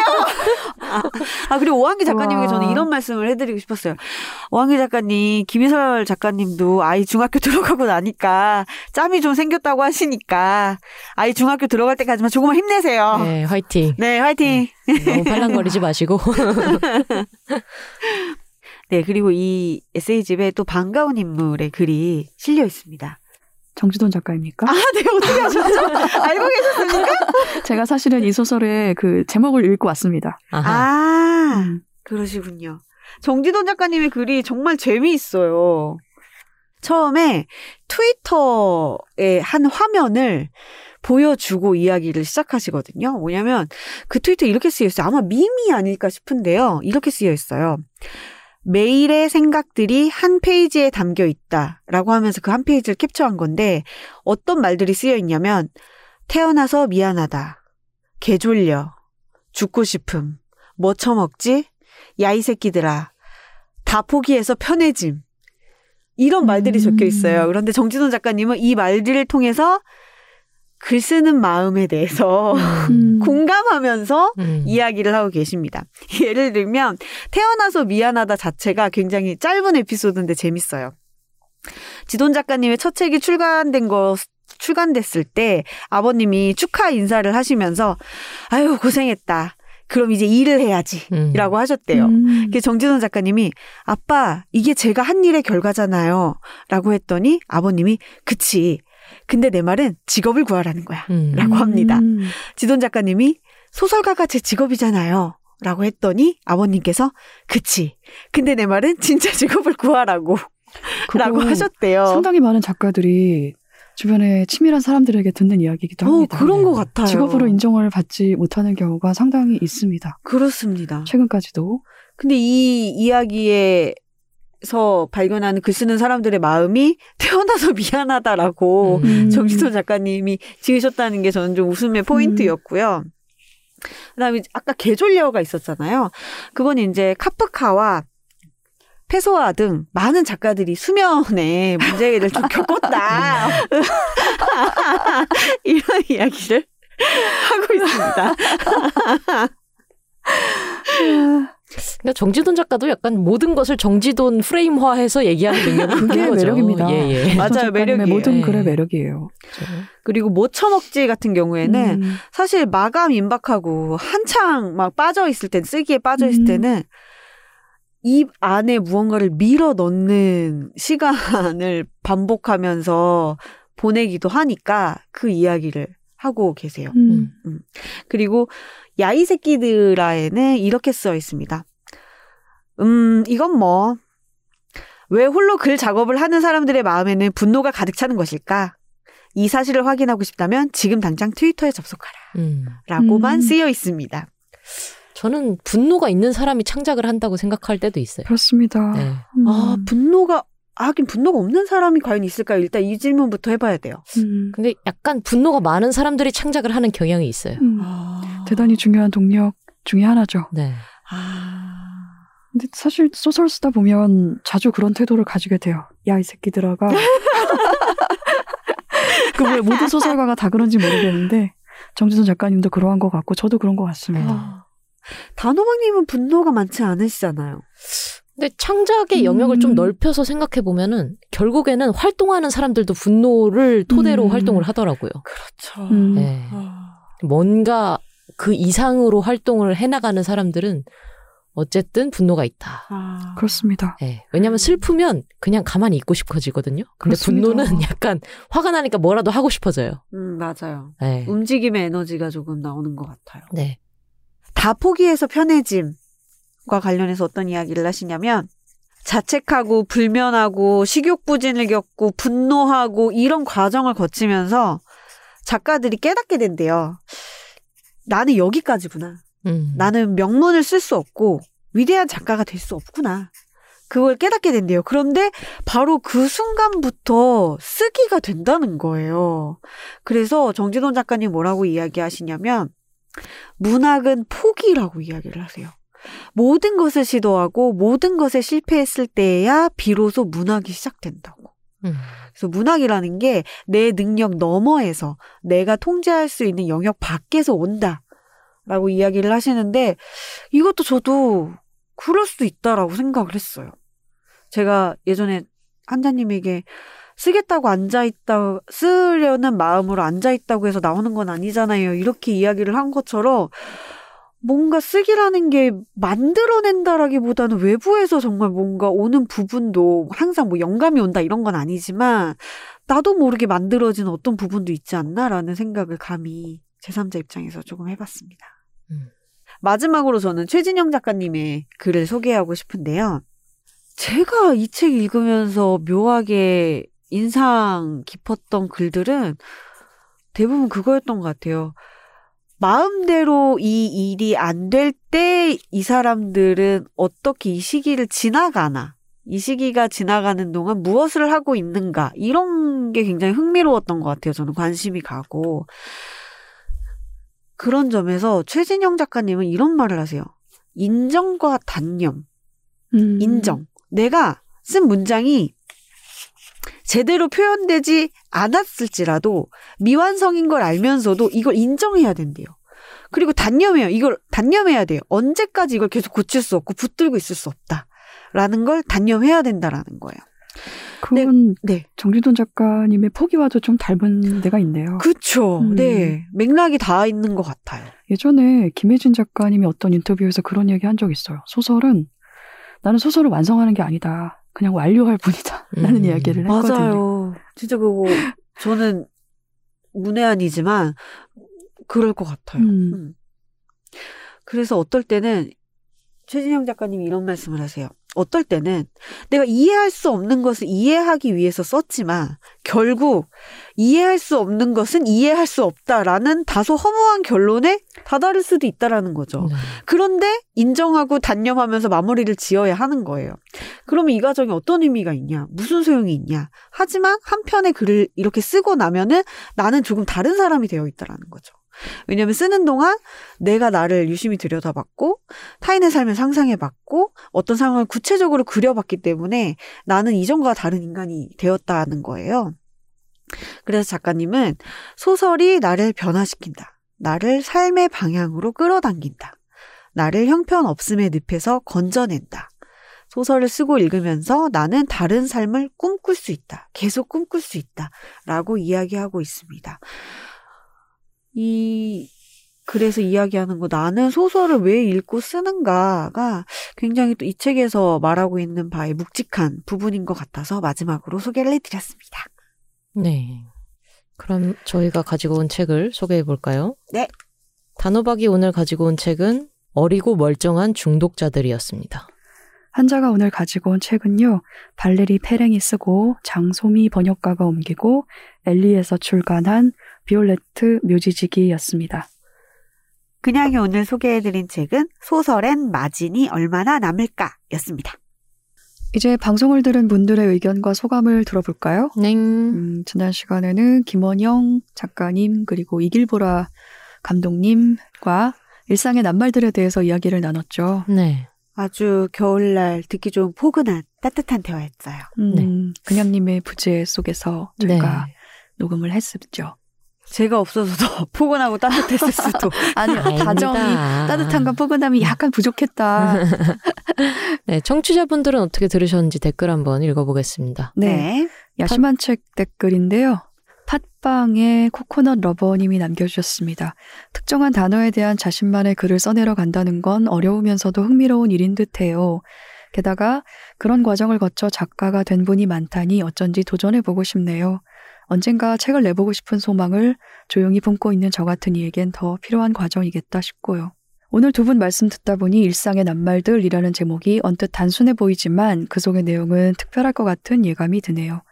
아, 아, 그리고 오한기 작가님에게 와. 저는 이런 말씀을 해드리고 싶었어요. 오한기 작가님, 김희설 작가님도 아이 중학교 들어가고 나니까 짬이 좀 생겼다고 하시니까 아이 중학교 들어갈 때까지만 조금만 힘내세요. 네, 네, 화이팅. 화이팅. 너무 팔랑거리지 마시고. [laughs] 네, 그리고 이 에세이집에 또 반가운 인물의 글이 실려 있습니다. 정지돈 작가입니까? 아, 네, 어떻게 하셨죠? [laughs] 알고 계셨습니까? 제가 사실은 이 소설의 그 제목을 읽고 왔습니다. 아하. 아, 음. 그러시군요. 정지돈 작가님의 글이 정말 재미있어요. 처음에 트위터의 한 화면을 보여주고 이야기를 시작하시거든요. 뭐냐면 그 트위터 이렇게 쓰여 있어요. 아마 밈이 아닐까 싶은데요. 이렇게 쓰여 있어요. 매일의 생각들이 한 페이지에 담겨 있다 라고 하면서 그 한 페이지를 캡처한 건데 어떤 말들이 쓰여 있냐면 태어나서 미안하다. 개 졸려. 죽고 싶음. 뭐 처먹지? 야 이 새끼들아. 다 포기해서 편해짐. 이런 말들이 음. 적혀 있어요. 그런데 정진원 작가님은 이 말들을 통해서 글 쓰는 마음에 대해서 음. [laughs] 공감하면서 음. 이야기를 하고 계십니다. 예를 들면 태어나서 미안하다 자체가 굉장히 짧은 에피소드인데 재밌어요. 지돈 작가님의 첫 책이 출간된 거 출간됐을 때 아버님이 축하 인사를 하시면서 아유 고생했다. 그럼 이제 일을 해야지라고 음. 하셨대요. 음. 그 정진원 작가님이 아빠 이게 제가 한 일의 결과잖아요.라고 했더니 아버님이 그치. 근데 내 말은 직업을 구하라는 거야. 음. 라고 합니다. 음. 지돈 작가님이 소설가가 제 직업이잖아요. 라고 했더니 아버님께서 그치. 근데 내 말은 진짜 [laughs] 직업을 구하라고 라고 하셨대요. 상당히 많은 작가들이 주변에 치밀한 사람들에게 듣는 이야기이기도 어, 합니다. 그런 것 같아요. 직업으로 인정을 받지 못하는 경우가 상당히 있습니다. 그렇습니다. 최근까지도. 근데 이 이야기에 서 발견하는 글 쓰는 사람들의 마음이 [laughs] 태어나서 미안하다라고 음. 정지선 작가님이 지으셨다는 게 저는 좀 웃음의 포인트였고요. 그다음에 아까 개졸려가 있었잖아요. 그건 이제 카프카와 페소아 등 많은 작가들이 수면에 문제를 좀 겪었다. [laughs] [laughs] 이런 이야기를 하고 있습니다. 그러니까 정지돈 작가도 약간 모든 것을 정지돈 프레임화해서 얘기하는 능력이 그게 거죠. 매력입니다. 예, 예. 맞아요, 매력이에요. 모든 예. 글의 매력이에요. 그리고 못 처먹지 같은 경우에는 음. 사실 마감 임박하고 한창 막 빠져 있을 때 쓰기에 빠져 있을 음. 때는 입 안에 무언가를 밀어 넣는 시간을 반복하면서 보내기도 하니까 그 이야기를 하고 계세요. 음. 그리고 야이 새끼들아에는 이렇게 써 있습니다. 음, 이건 뭐, 왜 홀로 글 작업을 하는 사람들의 마음에는 분노가 가득 차는 것일까? 이 사실을 확인하고 싶다면 지금 당장 트위터에 접속하라. 음. 라고만 음. 쓰여 있습니다. 저는 분노가 있는 사람이 창작을 한다고 생각할 때도 있어요. 그렇습니다. 네. 음. 아, 분노가, 아, 하긴 분노가 없는 사람이 과연 있을까요? 일단 이 질문부터 해봐야 돼요. 음. 근데 약간 분노가 많은 사람들이 창작을 하는 경향이 있어요. 음. 아. 대단히 중요한 동력 중에 하나죠. 네. 아. 근데 사실 소설 쓰다 보면 자주 그런 태도를 가지게 돼요. 야, 이 새끼들아가. [laughs] 그 왜 모든 소설가가 다 그런지 모르겠는데 정지선 작가님도 그러한 것 같고 저도 그런 것 같습니다. 아. 단호박님은 분노가 많지 않으시잖아요. 근데 창작의 영역을 음. 좀 넓혀서 생각해 보면은 결국에는 활동하는 사람들도 분노를 토대로 음. 활동을 하더라고요. 그렇죠. 음. 네. 아. 뭔가 그 이상으로 활동을 해나가는 사람들은 어쨌든 분노가 있다. 아. 그렇습니다. 네. 왜냐하면 슬프면 그냥 가만히 있고 싶어지거든요. 근데 그렇습니다. 분노는 [laughs] 약간 화가 나니까 뭐라도 하고 싶어져요. 음, 맞아요. 네. 움직임의 에너지가 조금 나오는 것 같아요. 네. 다 포기해서 편해짐과 관련해서 어떤 이야기를 하시냐면 자책하고 불면하고 식욕부진을 겪고 분노하고 이런 과정을 거치면서 작가들이 깨닫게 된대요. 나는 여기까지구나. 음. 나는 명문을 쓸 수 없고 위대한 작가가 될 수 없구나. 그걸 깨닫게 된대요. 그런데 바로 그 순간부터 쓰기가 된다는 거예요. 그래서 정진원 작가님 뭐라고 이야기하시냐면 문학은 포기라고 이야기를 하세요. 모든 것을 시도하고 모든 것에 실패했을 때야 비로소 문학이 시작된다고. 음. 그래서 문학이라는 게 내 능력 너머에서 내가 통제할 수 있는 영역 밖에서 온다. 라고 이야기를 하시는데 이것도 저도 그럴 수도 있다라고 생각을 했어요. 제가 예전에 한자님에게 쓰겠다고 앉아있다, 쓰려는 마음으로 앉아있다고 해서 나오는 건 아니잖아요. 이렇게 이야기를 한 것처럼 뭔가 쓰기라는 게 만들어낸다라기보다는 외부에서 정말 뭔가 오는 부분도 항상 뭐 영감이 온다 이런 건 아니지만 나도 모르게 만들어지는 어떤 부분도 있지 않나라는 생각을 감히 제3자 입장에서 조금 해봤습니다. 음. 마지막으로 저는 최진영 작가님의 글을 소개하고 싶은데요. 제가 이 책 읽으면서 묘하게 인상 깊었던 글들은 대부분 그거였던 것 같아요. 마음대로 이 일이 안 될 때 이 사람들은 어떻게 이 시기를 지나가나, 이 시기가 지나가는 동안 무엇을 하고 있는가, 이런 게 굉장히 흥미로웠던 것 같아요. 저는 관심이 가고. 그런 점에서 최진영 작가님은 이런 말을 하세요. 인정과 단념, 음. 인정. 내가 쓴 문장이 제대로 표현되지 않았을지라도 미완성인 걸 알면서도 이걸 인정해야 된대요. 그리고 단념해요. 이걸 단념해야 돼요. 언제까지 이걸 계속 고칠 수 없고 붙들고 있을 수 없다. 라는 걸 단념해야 된다라는 거예요. 그건 네. 정지돈 작가님의 포기와도 좀 닮은 데가 있네요. 그쵸. 음. 네. 맥락이 다 있는 것 같아요. 예전에 김혜진 작가님이 어떤 인터뷰에서 그런 얘기 한 적 있어요. 소설은 나는 소설을 완성하는 게 아니다. 그냥 완료할 뿐이다. [laughs] 라는 음. 이야기를 했거든요. 맞아요. 진짜 그거 저는 문외한이지만 그럴 것 같아요. 음. 음. 그래서 어떨 때는 최진영 작가님이 이런 말씀을 하세요. 어떨 때는 내가 이해할 수 없는 것을 이해하기 위해서 썼지만 결국 이해할 수 없는 것은 이해할 수 없다라는 다소 허무한 결론에 다다를 수도 있다라는 거죠. 네. 그런데 인정하고 단념하면서 마무리를 지어야 하는 거예요. 그러면 이 과정에 어떤 의미가 있냐? 무슨 소용이 있냐? 하지만 한 편의 글을 이렇게 쓰고 나면은 나는 조금 다른 사람이 되어 있다라는 거죠. 왜냐하면 쓰는 동안 내가 나를 유심히 들여다봤고 타인의 삶을 상상해봤고 어떤 상황을 구체적으로 그려봤기 때문에 나는 이전과 다른 인간이 되었다는 거예요. 그래서 작가님은 소설이 나를 변화시킨다. 나를 삶의 방향으로 끌어당긴다. 나를 형편없음의 늪에서 건져낸다. 소설을 쓰고 읽으면서 나는 다른 삶을 꿈꿀 수 있다. 계속 꿈꿀 수 있다. 라고 이야기하고 있습니다. 이, 그래서 이야기하는 거, 나는 소설을 왜 읽고 쓰는가가 굉장히 또 이 책에서 말하고 있는 바에 묵직한 부분인 것 같아서 마지막으로 소개를 해드렸습니다. 네. 그럼 저희가 가지고 온 책을 소개해 볼까요? 네. 단호박이 오늘 가지고 온 책은 어리고 멀쩡한 중독자들이었습니다. 한자가 오늘 가지고 온 책은요, 발레리 페랭이 쓰고 장소미 번역가가 옮기고 엘리에서 출간한 비올레트 묘지지기였습니다. 그냥이 오늘 소개해드린 책은 소설엔 마진이 얼마나 남을까 였습니다. 이제 방송을 들은 분들의 의견과 소감을 들어볼까요? 넹. 음, 지난 시간에는 김원영 작가님 그리고 이길보라 감독님과 일상의 낱말들에 대해서 이야기를 나눴죠. 네. 아주 겨울날 듣기 좋은 포근한 따뜻한 대화였어요. 음, 네. 그냥님의 부재 속에서 저희가 네. 녹음을 했었죠. 제가 없어서도 [laughs] 포근하고 따뜻했을 수도. [laughs] 아니 아닙니다. 다정이 따뜻함과 포근함이 약간 부족했다. [laughs] 네, 청취자분들은 어떻게 들으셨는지 댓글 한번 읽어보겠습니다. 네. 야심한 책 댓글인데요. 팟빵에 코코넛 러버님이 남겨주셨습니다. 특정한 단어에 대한 자신만의 글을 써내려 간다는 건 어려우면서도 흥미로운 일인 듯해요. 게다가 그런 과정을 거쳐 작가가 된 분이 많다니 어쩐지 도전해보고 싶네요. 언젠가 책을 내보고 싶은 소망을 조용히 품고 있는 저 같은 이에겐 더 필요한 과정이겠다 싶고요. 오늘 두 분 말씀 듣다 보니 일상의 낱말들이라는 제목이 언뜻 단순해 보이지만 그 속의 내용은 특별할 것 같은 예감이 드네요.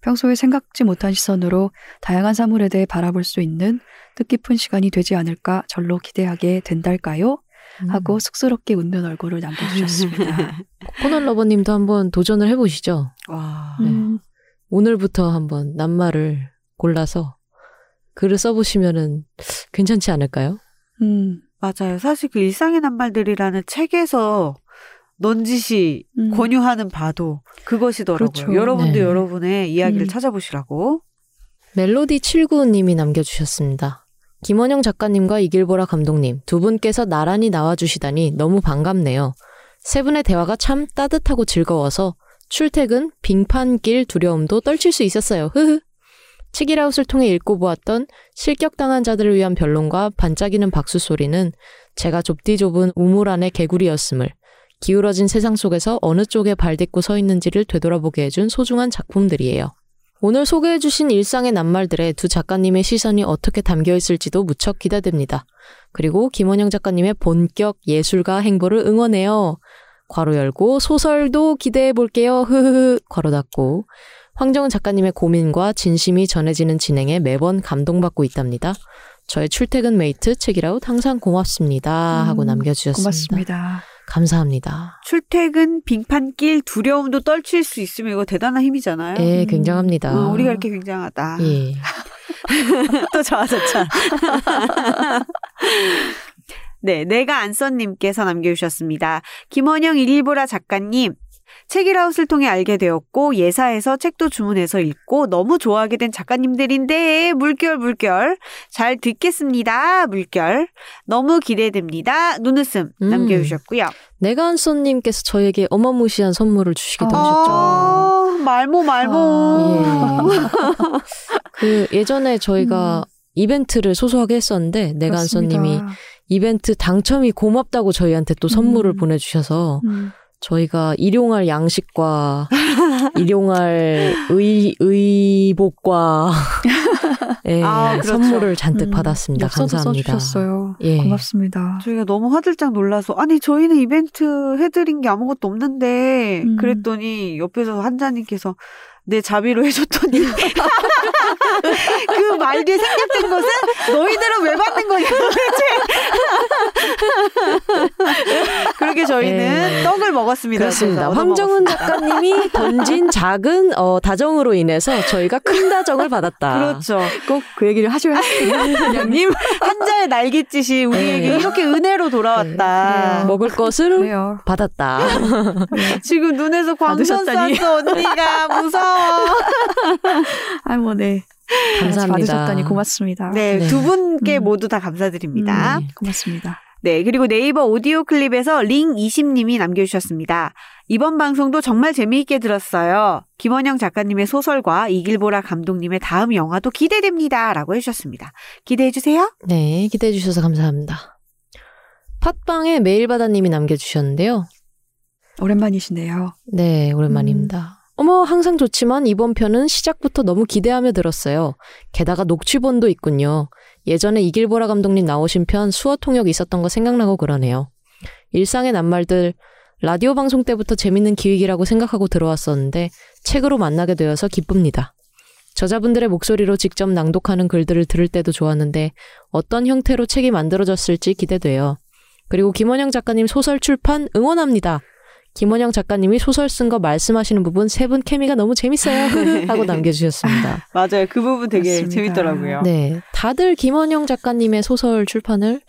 평소에 생각지 못한 시선으로 다양한 사물에 대해 바라볼 수 있는 뜻깊은 시간이 되지 않을까 절로 기대하게 된달까요? 음. 하고 쑥스럽게 웃는 얼굴을 남겨주셨습니다. [laughs] 코코넛 러버님도 한번 도전을 해보시죠. 와. 음, 오늘부터 한번 낱말을 골라서 글을 써보시면은 괜찮지 않을까요? 음, 맞아요. 사실 그 일상의 낱말들이라는 책에서 넌지시 음. 권유하는 바도 그것이더라고요. 그렇죠. 여러분도 네. 여러분의 이야기를 음. 찾아보시라고. 멜로디 79님이 남겨주셨습니다. 김원영 작가님과 이길보라 감독님 두 분께서 나란히 나와주시다니 너무 반갑네요. 세 분의 대화가 참 따뜻하고 즐거워서 출퇴근, 빙판길 두려움도 떨칠 수 있었어요. 흐흐. 치기라웃을 통해 읽고 보았던 실격당한 자들을 위한 변론과 반짝이는 박수 소리는 제가 좁디 좁은 우물 안의 개구리였음을 기울어진 세상 속에서 어느 쪽에 발 딛고 서 있는지를 되돌아보게 해준 소중한 작품들이에요. 오늘 소개해주신 일상의 낱말들에 두 작가님의 시선이 어떻게 담겨 있을지도 무척 기대됩니다. 그리고 김원영 작가님의 본격 예술가 행보를 응원해요. 괄호 열고 소설도 기대해 볼게요. 흐흐흐. 괄호 닫고 황정은 작가님의 고민과 진심이 전해지는 진행에 매번 감동받고 있답니다. 저의 출퇴근 mate 책읽아웃 항상 고맙습니다 하고 음, 남겨주셨습니다. 고맙습니다. 감사합니다. 출퇴근, 빙판길 두려움도 떨칠 수 있으면 이거 대단한 힘이잖아요. 예, 음. 굉장합니다. 어, 우리가 이렇게 굉장하다. 예. [laughs] 또 좋아졌죠. [laughs] 네, 내가 안썬님께서 남겨주셨습니다. 김원영 일일보라 작가님, 책이라웃을 통해 알게 되었고 예사에서 책도 주문해서 읽고 너무 좋아하게 된 작가님들인데 물결 물결 잘 듣겠습니다 물결 너무 기대됩니다 눈웃음 음. 남겨주셨고요 내간손님께서 저에게 어마무시한 선물을 주시기도 아. 하셨죠. 아, 말모 말모 아. 예. [laughs] 그 예전에 저희가 이벤트를 소소하게 했었는데 그렇습니다. 이벤트 당첨이 고맙다고 저희한테 또 선물을 음. 보내주셔서 음, 저희가 일용할 양식과 [laughs] 일용할 의 의복과 [laughs] 예, 아, 그렇죠. 선물을 잔뜩 음, 받았습니다. 감사합니다. 써주셨어요. 예. 고맙습니다. 저희가 너무 화들짝 놀라서 아니 저희는 이벤트 해드린 게 아무것도 없는데 음. 그랬더니 옆에서 한자님께서 내 자비로 해줬더니 [laughs] 그 말 뒤에 생략된 것은 너희들은 왜 받는 거냐 [laughs] 그렇게 저희는 예. 떡을 먹었습니다. 그렇습니다. 황정은. 작가님이 던진 작은 어, 다정으로 인해서 저희가 큰 다정을 받았다. 그렇죠. 꼭 그 얘기를 하셔야 합니다. 님 한자의 날갯짓이 우리에게 네. 이렇게 은혜로 돌아왔다. 네. 먹을 것을 그래요. 받았다. 지금 눈에서 광선. 쐈어 언니가 무서워. [laughs] 아, 뭐, 네. [laughs] 감사합니다. 받으셨다니 고맙습니다. 네, 네. 두 분께 음. 모두 다 감사드립니다. 음, 고맙습니다. 네, 그리고 네이버 오디오 클립에서 링20님이 남겨주셨습니다. 이번 방송도 정말 재미있게 들었어요. 김원영 작가님의 소설과 이길보라 감독님의 다음 영화도 기대됩니다. 라고 해주셨습니다. 기대해주세요. 네, 기대해 주셔서 감사합니다. 팟빵에 메일바다님이 남겨주셨는데요. 오랜만이시네요. 네, 오랜만입니다. 어머, 항상 좋지만 이번 편은 시작부터 너무 기대하며 들었어요. 게다가 녹취본도 있군요. 예전에 이길보라 감독님 나오신 편 수어 통역 있었던 거 생각나고 그러네요. 일상의 낱말들 라디오 방송 때부터 재밌는 기획이라고 생각하고 들어왔었는데 책으로 만나게 되어서 기쁩니다. 저자분들의 목소리로 직접 낭독하는 글들을 들을 때도 좋았는데 어떤 형태로 책이 만들어졌을지 기대돼요. 그리고 김원영 작가님 소설 출판 응원합니다. 김원영 작가님이 소설 쓴 거 말씀하시는 부분 세 분 케미가 너무 재밌어요. [laughs] 하고 남겨주셨습니다. 맞아요. 그 부분 되게 맞습니다. 재밌더라고요. 네. 다들 김원영 작가님의 소설 출판을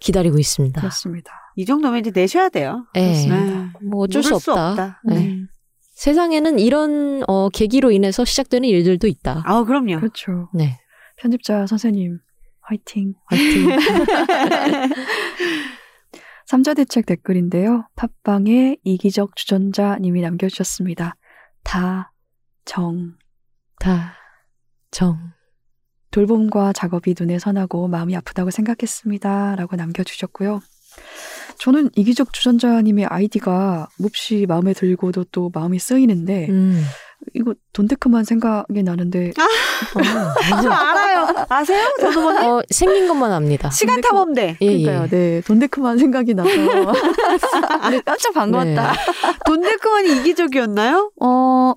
기다리고 있습니다. 그렇습니다. 이 정도면 이제 내셔야 돼요. 네. 그렇습니다. 뭐 어쩔 수 모를 없다. 네. 음, 세상에는 이런 어, 계기로 인해서 시작되는 일들도 있다. 아, 그럼요. 그렇죠. 네. 편집자 선생님, 화이팅. 화이팅. [laughs] [laughs] 삼자대책 댓글인데요. 팟빵에 이기적 주전자님이 남겨주셨습니다. 다, 정, 다, 정. 돌봄과 작업이 눈에 선하고 마음이 아프다고 생각했습니다. 라고 남겨주셨고요. 저는 이기적 주전자님의 아이디가 몹시 마음에 들고도 또 마음이 쓰이는데, 음. 이거 돈데크만 생각이 나는데, 저 알아요. 아세요? 저도 뭐 어, 생긴 것만 압니다. 시간 탐험대. 예, 그러니까요. 예. 네, 돈데크만 생각이 나서 [laughs] 네, 깜짝 반가웠다. [laughs] 돈데크만이 이기적이었나요? 어,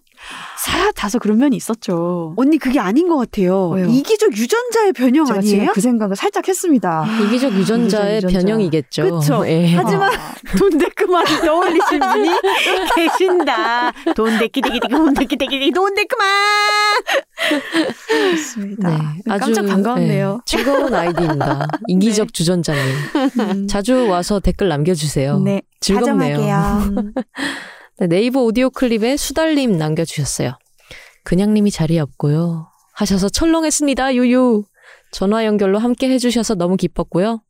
사 다소 그런 면이 있었죠. 언니 그게 아닌 것 같아요. 왜요? 이기적 유전자의 변형 제가 아니에요? 지금 그 생각을 살짝 했습니다. 이기적 유전자의 이기적 유전자. 변형이겠죠. 그쵸. 예. 하지만 [laughs] 돈데크만 떠올리신 분이 [laughs] 계신다. 돈데키데키데키 돈데키데키데키 돈데크만. 그렇습니다. 네, 깜짝 반가웠네요. 네, 즐거운 아이디입니다. 이기적 주전자님. 음. 자주 와서 댓글 남겨주세요. 네. 즐겁네요. 다정하게요. [laughs] 음. 네, 네이버 오디오 클립에 수달님 남겨주셨어요. 그냥님이 자리에 없고요. 하셔서 철렁했습니다. 유유. 전화 연결로 함께 해주셔서 너무 기뻤고요.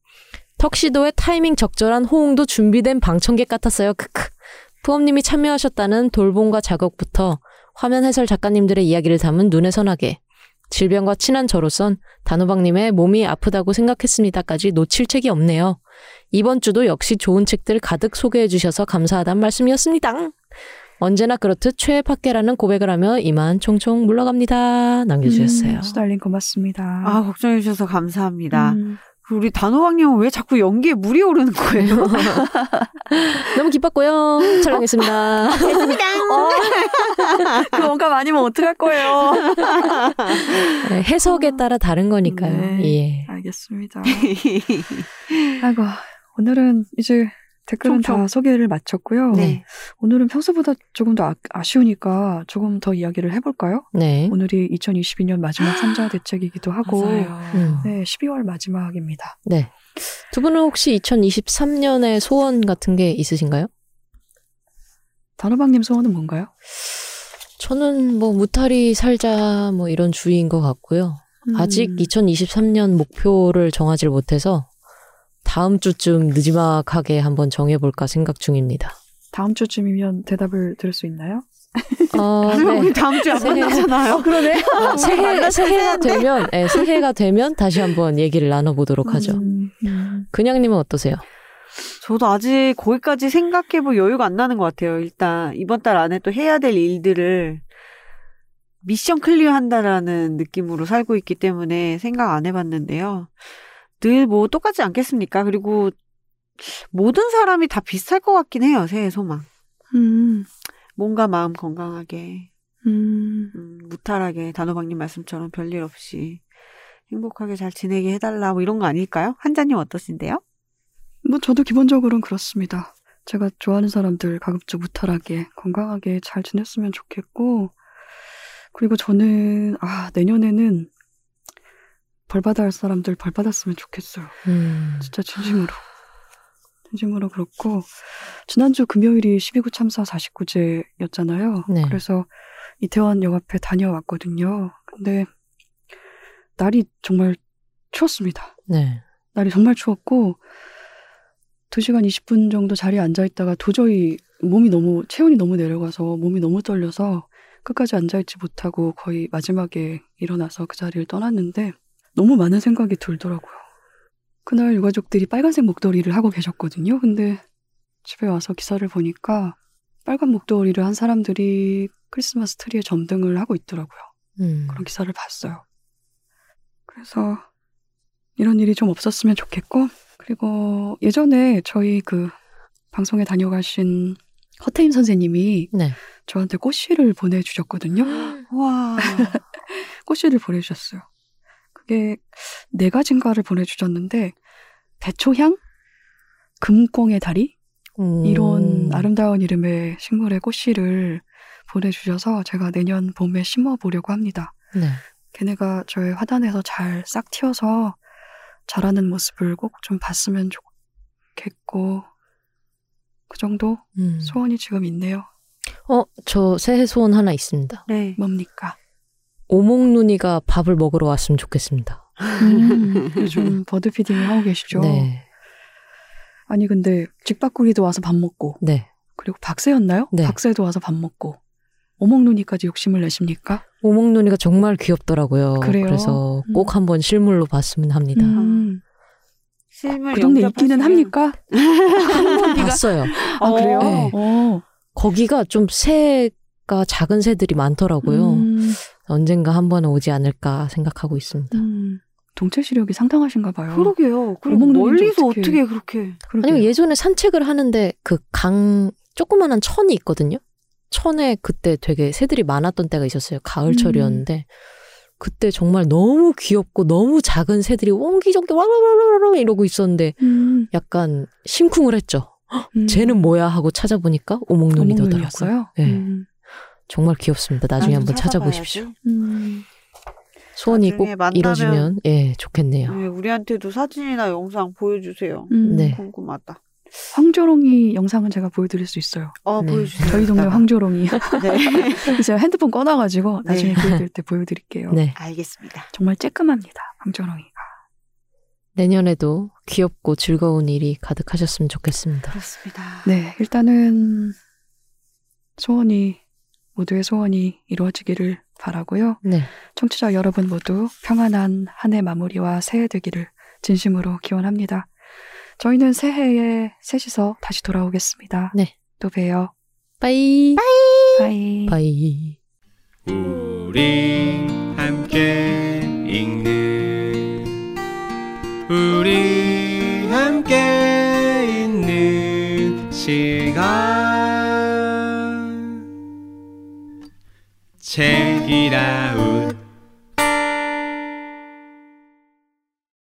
턱시도의 타이밍 적절한 호응도 준비된 방청객 같았어요. 크크. 푸엄님이 참여하셨다는 돌봄과 작업부터 화면 해설 작가님들의 이야기를 담은 눈에 선하게 질병과 친한 저로선 단호박님의 몸이 아프다고 생각했습니다까지 놓칠 책이 없네요. 이번 주도 역시 좋은 책들 가득 소개해 주셔서 감사하단 말씀이었습니다. 언제나 그렇듯 최애 팟캐라는 고백을 하며 이만 총총 물러갑니다. 남겨주셨어요. 음, 수달님 고맙습니다. 아 걱정해 주셔서 감사합니다. 음. 우리 단호박님은 왜 자꾸 연기에 물이 오르는 거예요? [laughs] 너무 기뻤고요. 촬영했습니다. [laughs] 어, [laughs] 그 뭔가 많이면 어떡할 거예요. 네, 해석에 따라 다른 거니까요. 네. 예. 알겠습니다. 아이고, 오늘은 이제 댓글은 총총. 다 소개를 마쳤고요. 네. 오늘은 평소보다 조금 더 아, 쉬우니까 조금 더 이야기를 해볼까요? 네. 오늘이 2022년 마지막 삼자 대책이기도 하고, 음. 네, 12월 마지막입니다. 네. 두 분은 혹시 2023년에 소원 같은 게 있으신가요? 단호박님 소원은 뭔가요? 저는 뭐 무탈이 살자 뭐 이런 주의인 것 같고요. 아직 음, 2023년 목표를 정하지 못해서 다음 주쯤 느지막하게 한번 정해볼까 생각 중입니다. 다음 주쯤이면 대답을 들을 수 있나요? 어, [laughs] 하지만 우리 네. 다음 주에 안 새해- 만나잖아요. [laughs] 그러네. 어, 새해, 새해가 되면, 네, 새해가 되면 다시 한번 얘기를 나눠보도록 하죠. 음, 음. 그냥님은 어떠세요? 저도 아직 거기까지 생각해볼 여유가 안 나는 것 같아요. 일단 이번 달 안에 또 해야 될 일들을 미션 클리어 한다라는 느낌으로 살고 있기 때문에 생각 안 해봤는데요. 늘 뭐 똑같지 않겠습니까? 그리고 모든 사람이 다 비슷할 것 같긴 해요. 새해 소망. 음, 몸과 마음 건강하게, 음. 음, 무탈하게 단호박님 말씀처럼 별일 없이 행복하게 잘 지내게 해달라 뭐 이런 거 아닐까요? 한자님 어떠신데요? 뭐 저도 기본적으로는 그렇습니다. 제가 좋아하는 사람들 가급적 무탈하게 건강하게 잘 지냈으면 좋겠고 그리고 저는 아 내년에는 벌 받아야 할 사람들 벌 받았으면 좋겠어요. 음, 진짜 진심으로 진심으로 그렇고 지난주 금요일이 12구 참사 49제였잖아요. 네. 그래서 이태원 역 앞에 다녀왔거든요. 근데 날이 정말 추웠습니다. 네. 날이 정말 추웠고 2시간 20분 정도 자리에 앉아 있다가 도저히 몸이 너무 체온이 너무 내려가서 몸이 너무 떨려서 끝까지 앉아 있지 못하고 거의 마지막에 일어나서 그 자리를 떠났는데 너무 많은 생각이 들더라고요. 그날 유가족들이 빨간색 목도리를 하고 계셨거든요. 근데 집에 와서 기사를 보니까 빨간 목도리를 한 사람들이 크리스마스 트리에 점등을 하고 있더라고요. 음, 그런 기사를 봤어요. 그래서 이런 일이 좀 없었으면 좋겠고 그리고 예전에 저희 그 방송에 다녀가신 허태임 선생님이 네. 저한테 꽃씨를 보내주셨거든요. [gasps] 와. [laughs] 꽃씨를 보내주셨어요. 그게 네 가지인가를 보내주셨는데 대초향, 금꽁의 다리 음, 이런 아름다운 이름의 식물의 꽃씨를 보내주셔서 제가 내년 봄에 심어보려고 합니다. 네. 걔네가 저의 화단에서 잘 싹 튀어서 자라는 모습을 꼭 좀 봤으면 좋겠고 그 정도 음. 소원이 지금 있네요. 어, 저 새해 소원 하나 있습니다. 네. 뭡니까? 오목눈이가 밥을 먹으러 왔으면 좋겠습니다. 음, [laughs] 요즘 버드 피딩을 하고 계시죠? 네. 아니 근데 직박구리도 와서 밥 먹고 네. 그리고 박새였나요? 네. 박새도 와서 밥 먹고 오목눈이까지 욕심을 내십니까? 오목눈이가 정말 귀엽더라고요. 그래요? 그래서 음. 꼭 한번 실물로 봤으면 합니다. 음, 실물 그 동네 있기는 합니까? 한번 [laughs] 봤어요. 아 그래요? 네. 어. 거기가 좀 새가 작은 새들이 많더라고요. 음, 언젠가 한 번은 오지 않을까 생각하고 있습니다. 음, 동체 시력이 상당하신가 봐요. 그러게요. 그리고 멀리서 어떻게- 어떻게 그렇게 그러게요. 아니면 예전에 산책을 하는데 그 강 조그만한 천이 있거든요. 천에 그때 되게 새들이 많았던 때가 있었어요. 가을철이었는데 음. 그때 정말 너무 귀엽고 너무 작은 새들이 옹기종기 와라라라라 이러고 있었는데 음, 약간 심쿵을 했죠. 음. 쟤는 뭐야 하고 찾아보니까 오목눈이더라고요. 네. 음, 정말 귀엽습니다. 나중에 난 한번 좀 찾아보십시오. 음. 소원이 꼭 이뤄지면 예 좋겠네요. 네, 우리한테도 사진이나 영상 보여주세요. 음. 네. 궁금하다. 황조롱이 영상은 제가 보여드릴 수 있어요. 어, 네. 보여주세요. 저희 동네. 황조롱이. 네. [laughs] 제가 핸드폰 꺼놔가지고 나중에 네. 보여드릴 때 보여드릴게요. 네 알겠습니다. 정말 쬐끔합니다. 황조롱이가. 내년에도 귀엽고 즐거운 일이 가득하셨으면 좋겠습니다. 그렇습니다. 네, 일단은 소원이 모두의 소원이 이루어지기를 바라고요. 네 청취자 여러분 모두 평안한 한 해 마무리와 새해 되기를 진심으로 기원합니다. 저희는 새해에 셋이서 다시 돌아오겠습니다. 네. 또 봬요. bye bye. bye. 우리 함께 읽는 우리 함께 있는 시간 책이라웃